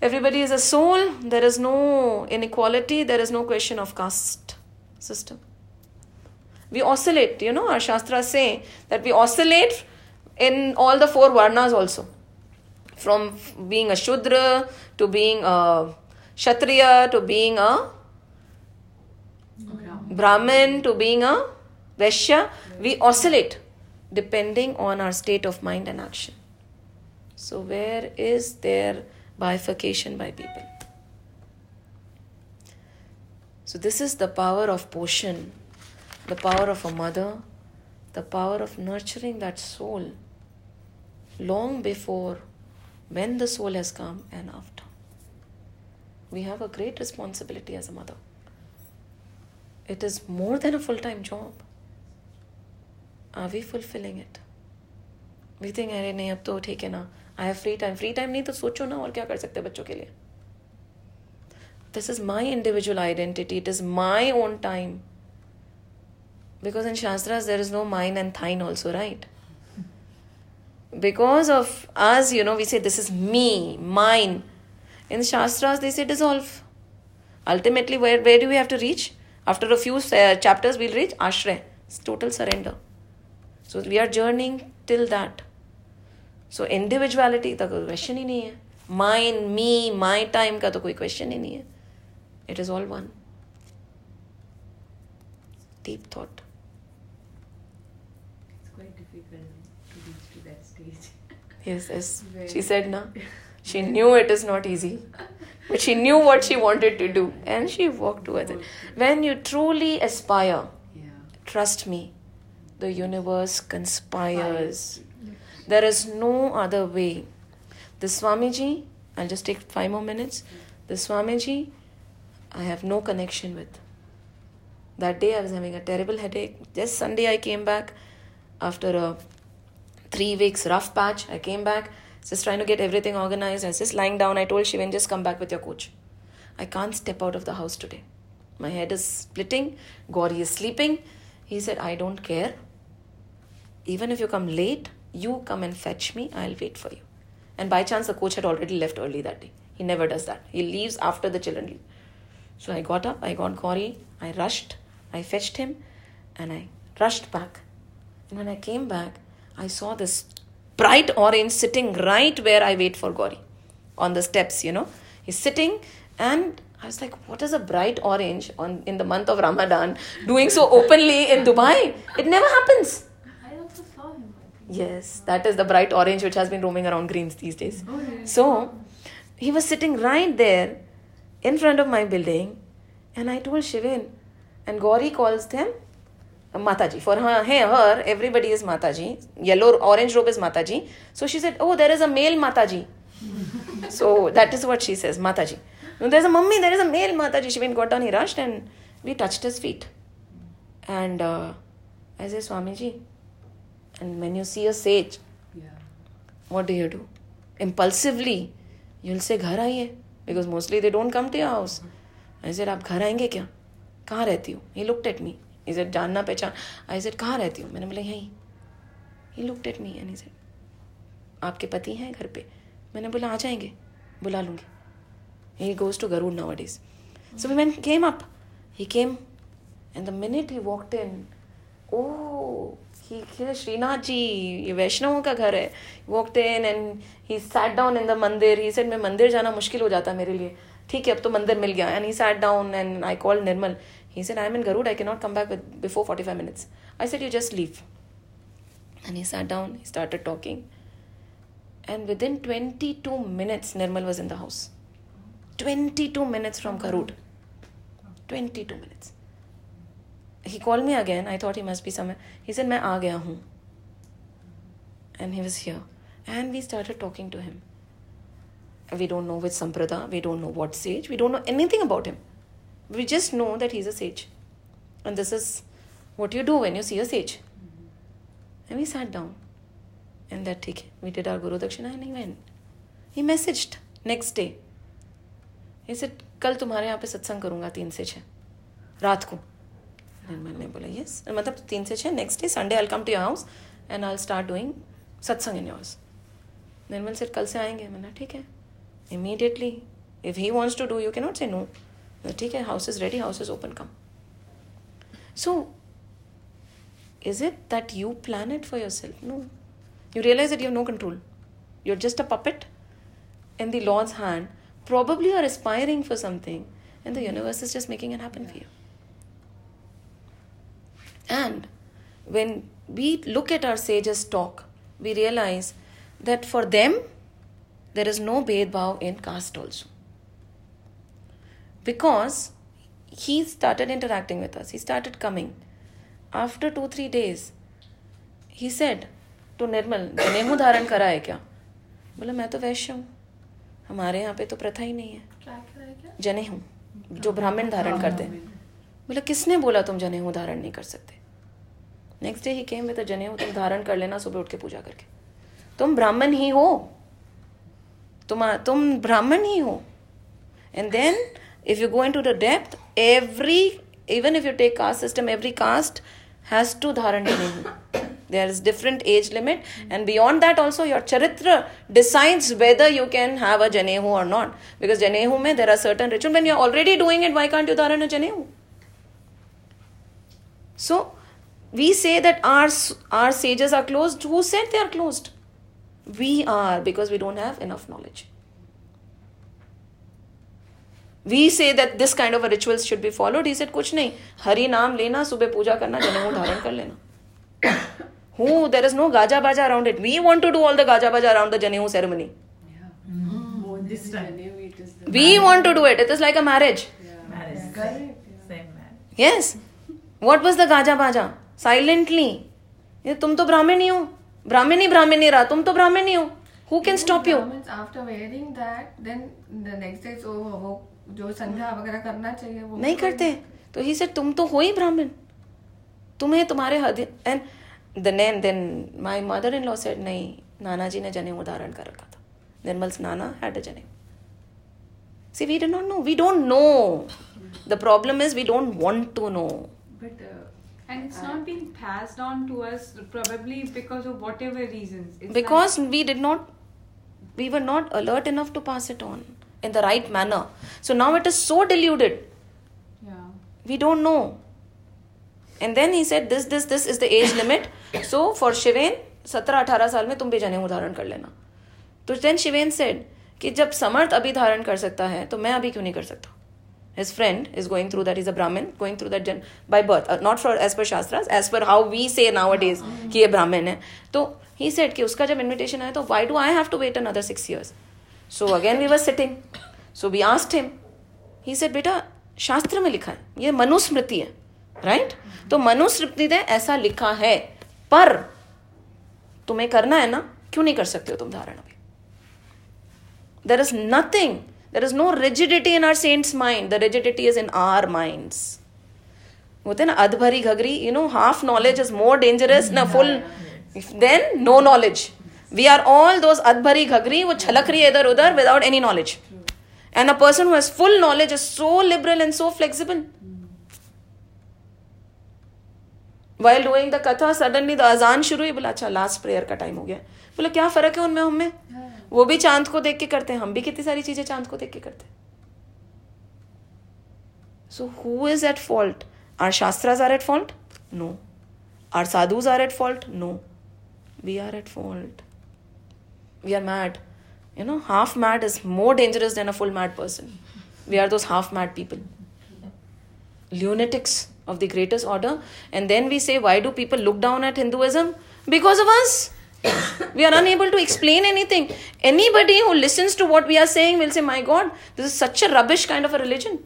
Everybody is a soul. There is no inequality. There is no question of caste system. We oscillate. You know, our Shastras say that we oscillate in all the four varnas also. From being a Shudra to being a Kshatriya to being a Brahmin to being a Vaishya. We oscillate depending on our state of mind and action. So, where is there bifurcation by people. So, this is the power of poshan, the power of a mother, the power of nurturing that soul long before when the soul has come and after. We have a great responsibility as a mother. It is more than a full time job. Are we fulfilling it? We think, अरे नहीं अब तो ठीक I have free time free time नहीं तो सोचो ना और क्या कर सकते बच्चों के लिए? This is my individual identity it is my own time because in shastra there is no mine and thine also right because of आज you know we say this is me mine in shastra this is dissolve ultimately where where you have to reach after a few chapters we'll reach ashray total surrender so we are journeying till that so individuality का कोई question ही नहीं है mine me my time का तो कोई question ही नहीं है it is all one. Deep thought. It's quite difficult to reach to that stage. Yes, yes. Very- [LAUGHS] She said, na. She knew it is not easy. But she knew what she wanted to do. And she walked towards it. When you truly aspire, Yeah. trust me, the universe conspires. There is no other way. The Swamiji, I'll just take five more minutes. The Swamiji, I have no connection with. That day I was having a terrible headache. Just Sunday I came back after a three weeks rough patch. I came back, just trying to get everything organized. I was just lying down. I told Shivan, just come back with your coach. I can't step out of the house today. My head is splitting. Gauri is sleeping. He said, I don't care. Even if you come late, you come and fetch me. I'll wait for you. And by chance, the coach had already left early that day. He never does that. He leaves after the children leave. So I got up, I got Gauri, I rushed, I fetched him, and I rushed back. And when I came back, I saw this bright orange sitting right where I wait for Gauri on the steps, you know. He's sitting, and I was like, what is a bright orange on in the month of Ramadan doing so openly in Dubai? It never happens. I also saw him. I think. Yes, that is the bright orange which has been roaming around greens these days. Oh? So he was sitting right there in front of my building, and I told Shivin, and Gauri calls them Mataji. For her, hey, her, everybody is Mataji. Yellow, orange robe is Mataji. So she said, Oh, there is a male Mataji. [LAUGHS] so that is what she says, Mataji. No, there's a mummy, there is a male Mataji. Shivin got down, he rushed, and we touched his feet. And uh, I said, Swamiji, And when you see a sage, yeah. what do you do? Impulsively, you'll say, घर आइए because mostly they don't come to your house I said आप घर आएँगे क्या कहाँ रहती हो he looked at me he said जानना पहचान आई सेड कहाँ रहती हो मैंने बोला यहीं he looked at me and he said आपके पति हैं घर पे मैंने बोला आ जाएँगे बुला लूँगी he goes to Garud nowadays so man came up he came and the minute he walked in oh Shrinath ji, ये वैष्णवों का घर है। Walked in and he sat down in the mandir he said मैं मंदिर जाना मुश्किल हो जाता मेरे लिए। ठीक है, अब तो मंदिर मिल गया। And he sat down and I call Nirmal he said I am in Garud I can not come back with before forty five minutes I said you just leave and he sat down he started talking and within twenty two minutes Nirmal was in the house twenty two minutes from Garud twenty two minutes He called me again. I thought he must be somewhere. He said, मैं आ गया हूँ. And he was here. And we started talking to him. We don't know which Samprada, we don't know what sage, we don't know anything about him. We just know that he's a sage. And this is what you do when you see a sage. And we sat down. And that है. We did our Guru Dakshina and he went. He messaged next day. He said, कल तुम्हारे यहाँ पे सत्संग करूँगा तीन से छः रात को एंड मैंने बोला यस मतलब तीन से छः next day Sunday welcome to your house and I start doing satsang in yours निर्मल सिर कल से आएँगे. मैंने ठीक है. Immediately if he wants to do you can not say no ठीक है house is ready house is open come so is it that you plan it for yourself no you realise it you know control you are just a puppet in the lord's hand probably are aspiring for something and the universe is just making an happen for you And when we look at our sages talk, we realize that for them, there is no Bhed Bhav in caste also. Because he started interacting with us. He started coming. After two, three days, he said to Nirmal, जनेऊ धारण करा है क्या बोला मैं तो वैश्य हूँ हमारे यहाँ पे तो प्रथा ही नहीं है है जनेऊ जो ब्राह्मण धारण करते हैं बोला किसने बोला तुम जनेऊ धारण नहीं कर सकते next day he came with janeu तुम धारण कर लेना सुबह उठ के पूजा करके तुम ब्राह्मण ही हो तुम तुम ब्राह्मण ही हो and then if you go into the depth every even if you take caste system every caste has to dharan janehu there is different age limit and beyond that also your charitra decides whether you can have a janehu or not because janehu mein there are certain rituals when you're already doing it why can't you dharan a janehu so we say that our our sages are closed who said they are closed we are because we don't have enough knowledge we say that this kind of rituals should be followed he said कुछ नहीं हरि नाम लेना सुबह पूजा करना जनेऊ धारण कर लेना who there is no Gaza बाजा around it we want to do all the Gaza बाजा अराउंड द जनेऊ ceremony we want to do it it is like a marriage yes what was the Gaza बाजा Silently तुम तो ब्राह्मण ही हो। ब्राह्मण ही ब्राह्मण नहीं रहा। तुम तो ब्राह्मण ही हो। Who can stop you? After wearing that then the next day so वो जो संध्या वगैरह करना चाहिए वो नहीं करते। तो ही सेड तुम तो हो ही ब्राह्मण। तुम्हें तुम्हारे हद and then then my mother in law said नहीं नाना जी ने जने उदाहरण कर रखा था। निर्मल्स नाना हैड अ जने See, we do not know. We don't know. The problem is we don't want to know. But uh, and it's not being passed on to us probably because of whatever reasons. It's because like, we did not, we were not alert enough to pass it on in the right manner. So now it is so deluded. Yeah. We don't know. And then he said, this, this, this is the age limit. So for Shiven, 17-18 साल में तुम भी जनेऊ धारण कर लेना तो then शिवेन said कि जब समर्थ अभी धारण कर सकता है तो मैं अभी क्यों नहीं कर सकता his friend is going through that he's a brahmin going through that gen by birth uh, not for as per shastras as per how we say nowadays कि ये ब्राह्मण है तो he said कि उसका जब invitation आया तो why do I have to wait another six years So again we were sitting. So we asked him. He said, बेटा शास्त्र में लिखा है ये मनुस्मृति है राइट तो मनुस्मृति में ऐसा लिखा है पर तुम्हें करना है ना क्यों नहीं कर सकते हो तुम धारण अभी there is nothing there is no rigidity in our saints mind the rigidity is in our minds होते ना अधभरी घगरी you know half knowledge is more dangerous ना full than no knowledge we are all those अदभरी घगरी वो छलक रही है इधर उधर without any knowledge and a person who has full knowledge is so liberal and so flexible while doing the katha suddenly the azaan शुरू हुई बोला अच्छा लास्ट प्रेयर का टाइम हो गया. बोला क्या फ़र्क है उनमें हमें? वो भी चाँद को देख के करते हैं, हम भी कितनी सारी चीज़ें चाँद को देख के करते so who is at fault are shastras are at fault no are sadhus are at fault no we are at fault we are mad you know half mad is more dangerous than a full mad person we are those half mad people lunatics of the greatest order and then we say why do people look down at Hinduism because of us we are unable to explain anything. Anybody who listens to what we are saying will say, My God, this is such a rubbish kind of a religion.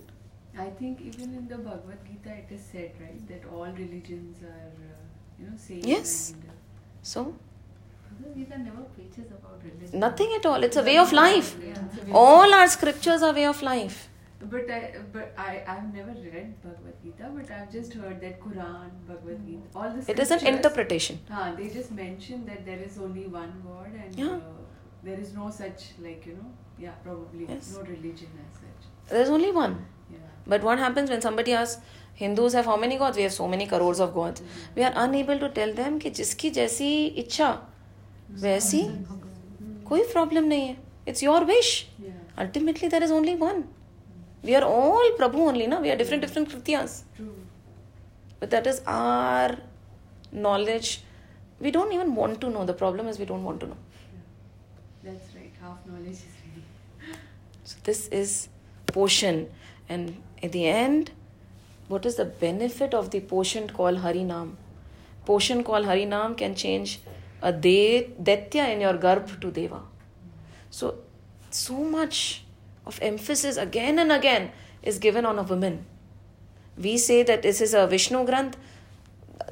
I think even in the Bhagavad Gita it is said, right, that all religions are, uh, you know, same. Yes. And, uh, so? Bhagavad Gita never preaches about religion. Nothing at all. It's a way of life. All our scriptures are way of life. But I, but I, I've never read Bhagavad Gita, but I've just heard that Quran, Bhagavad Gita, all the. It is an interpretation. Uh, they just mention that there is only one God and yeah. uh, there is no such like you know, yeah, probably yes. no religion as such. There is only one. Yeah. But what happens when somebody asks? Hindus have how many gods? We have so many crores of gods. Mm-hmm. We are unable to tell them कि जिसकी जैसी इच्छा वैसी कोई problem नहीं है it's your wish ultimately there is only one We are all Prabhu only, no? We are different, different Krityas. But that is our knowledge. We don't even want to know. The problem is we don't want to know. That's right. Half knowledge is really. [LAUGHS] So this is poshan. And at the end, what is the benefit of the poshan called Harinam? Poshan called Harinam can change a de- Daitya in your garb to Deva. So, so much of emphasis again and again is given on a woman. We say that this is a Vishnu Granth,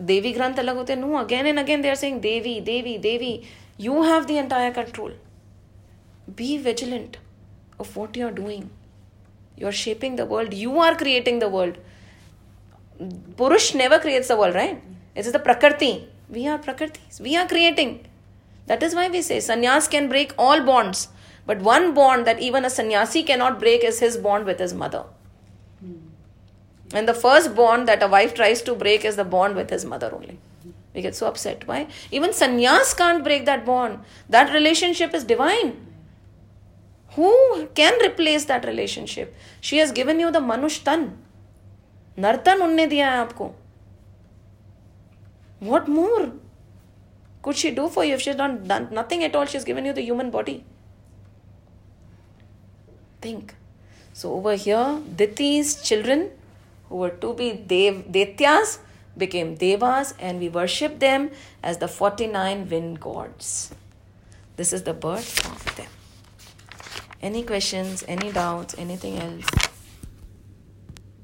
Devi Granth alag hote. No, again and again they are saying Devi, Devi, Devi. You have the entire control. Be vigilant of what you are doing. You are shaping the world. You are creating the world. Purush never creates the world, right? It is the Prakriti. We are Prakritis. We are creating. That is why we say sannyas can break all bonds. But one bond that even a sannyasi cannot break is his bond with his mother. Hmm. And the first bond that a wife tries to break is the bond with his mother only. We get so upset. Why? Even sannyas can't break that bond. That relationship is divine. Who can replace that relationship? She has given you the manush tan. Nartan unne diya hai aapko. What more could she do for you if she's not done nothing at all? She's given you the human body. Think. So over here, Diti's children who were to be Dev, Daityas became Devas and we worship them as the 49 wind gods. This is the birth of them. Any questions, any doubts, anything else?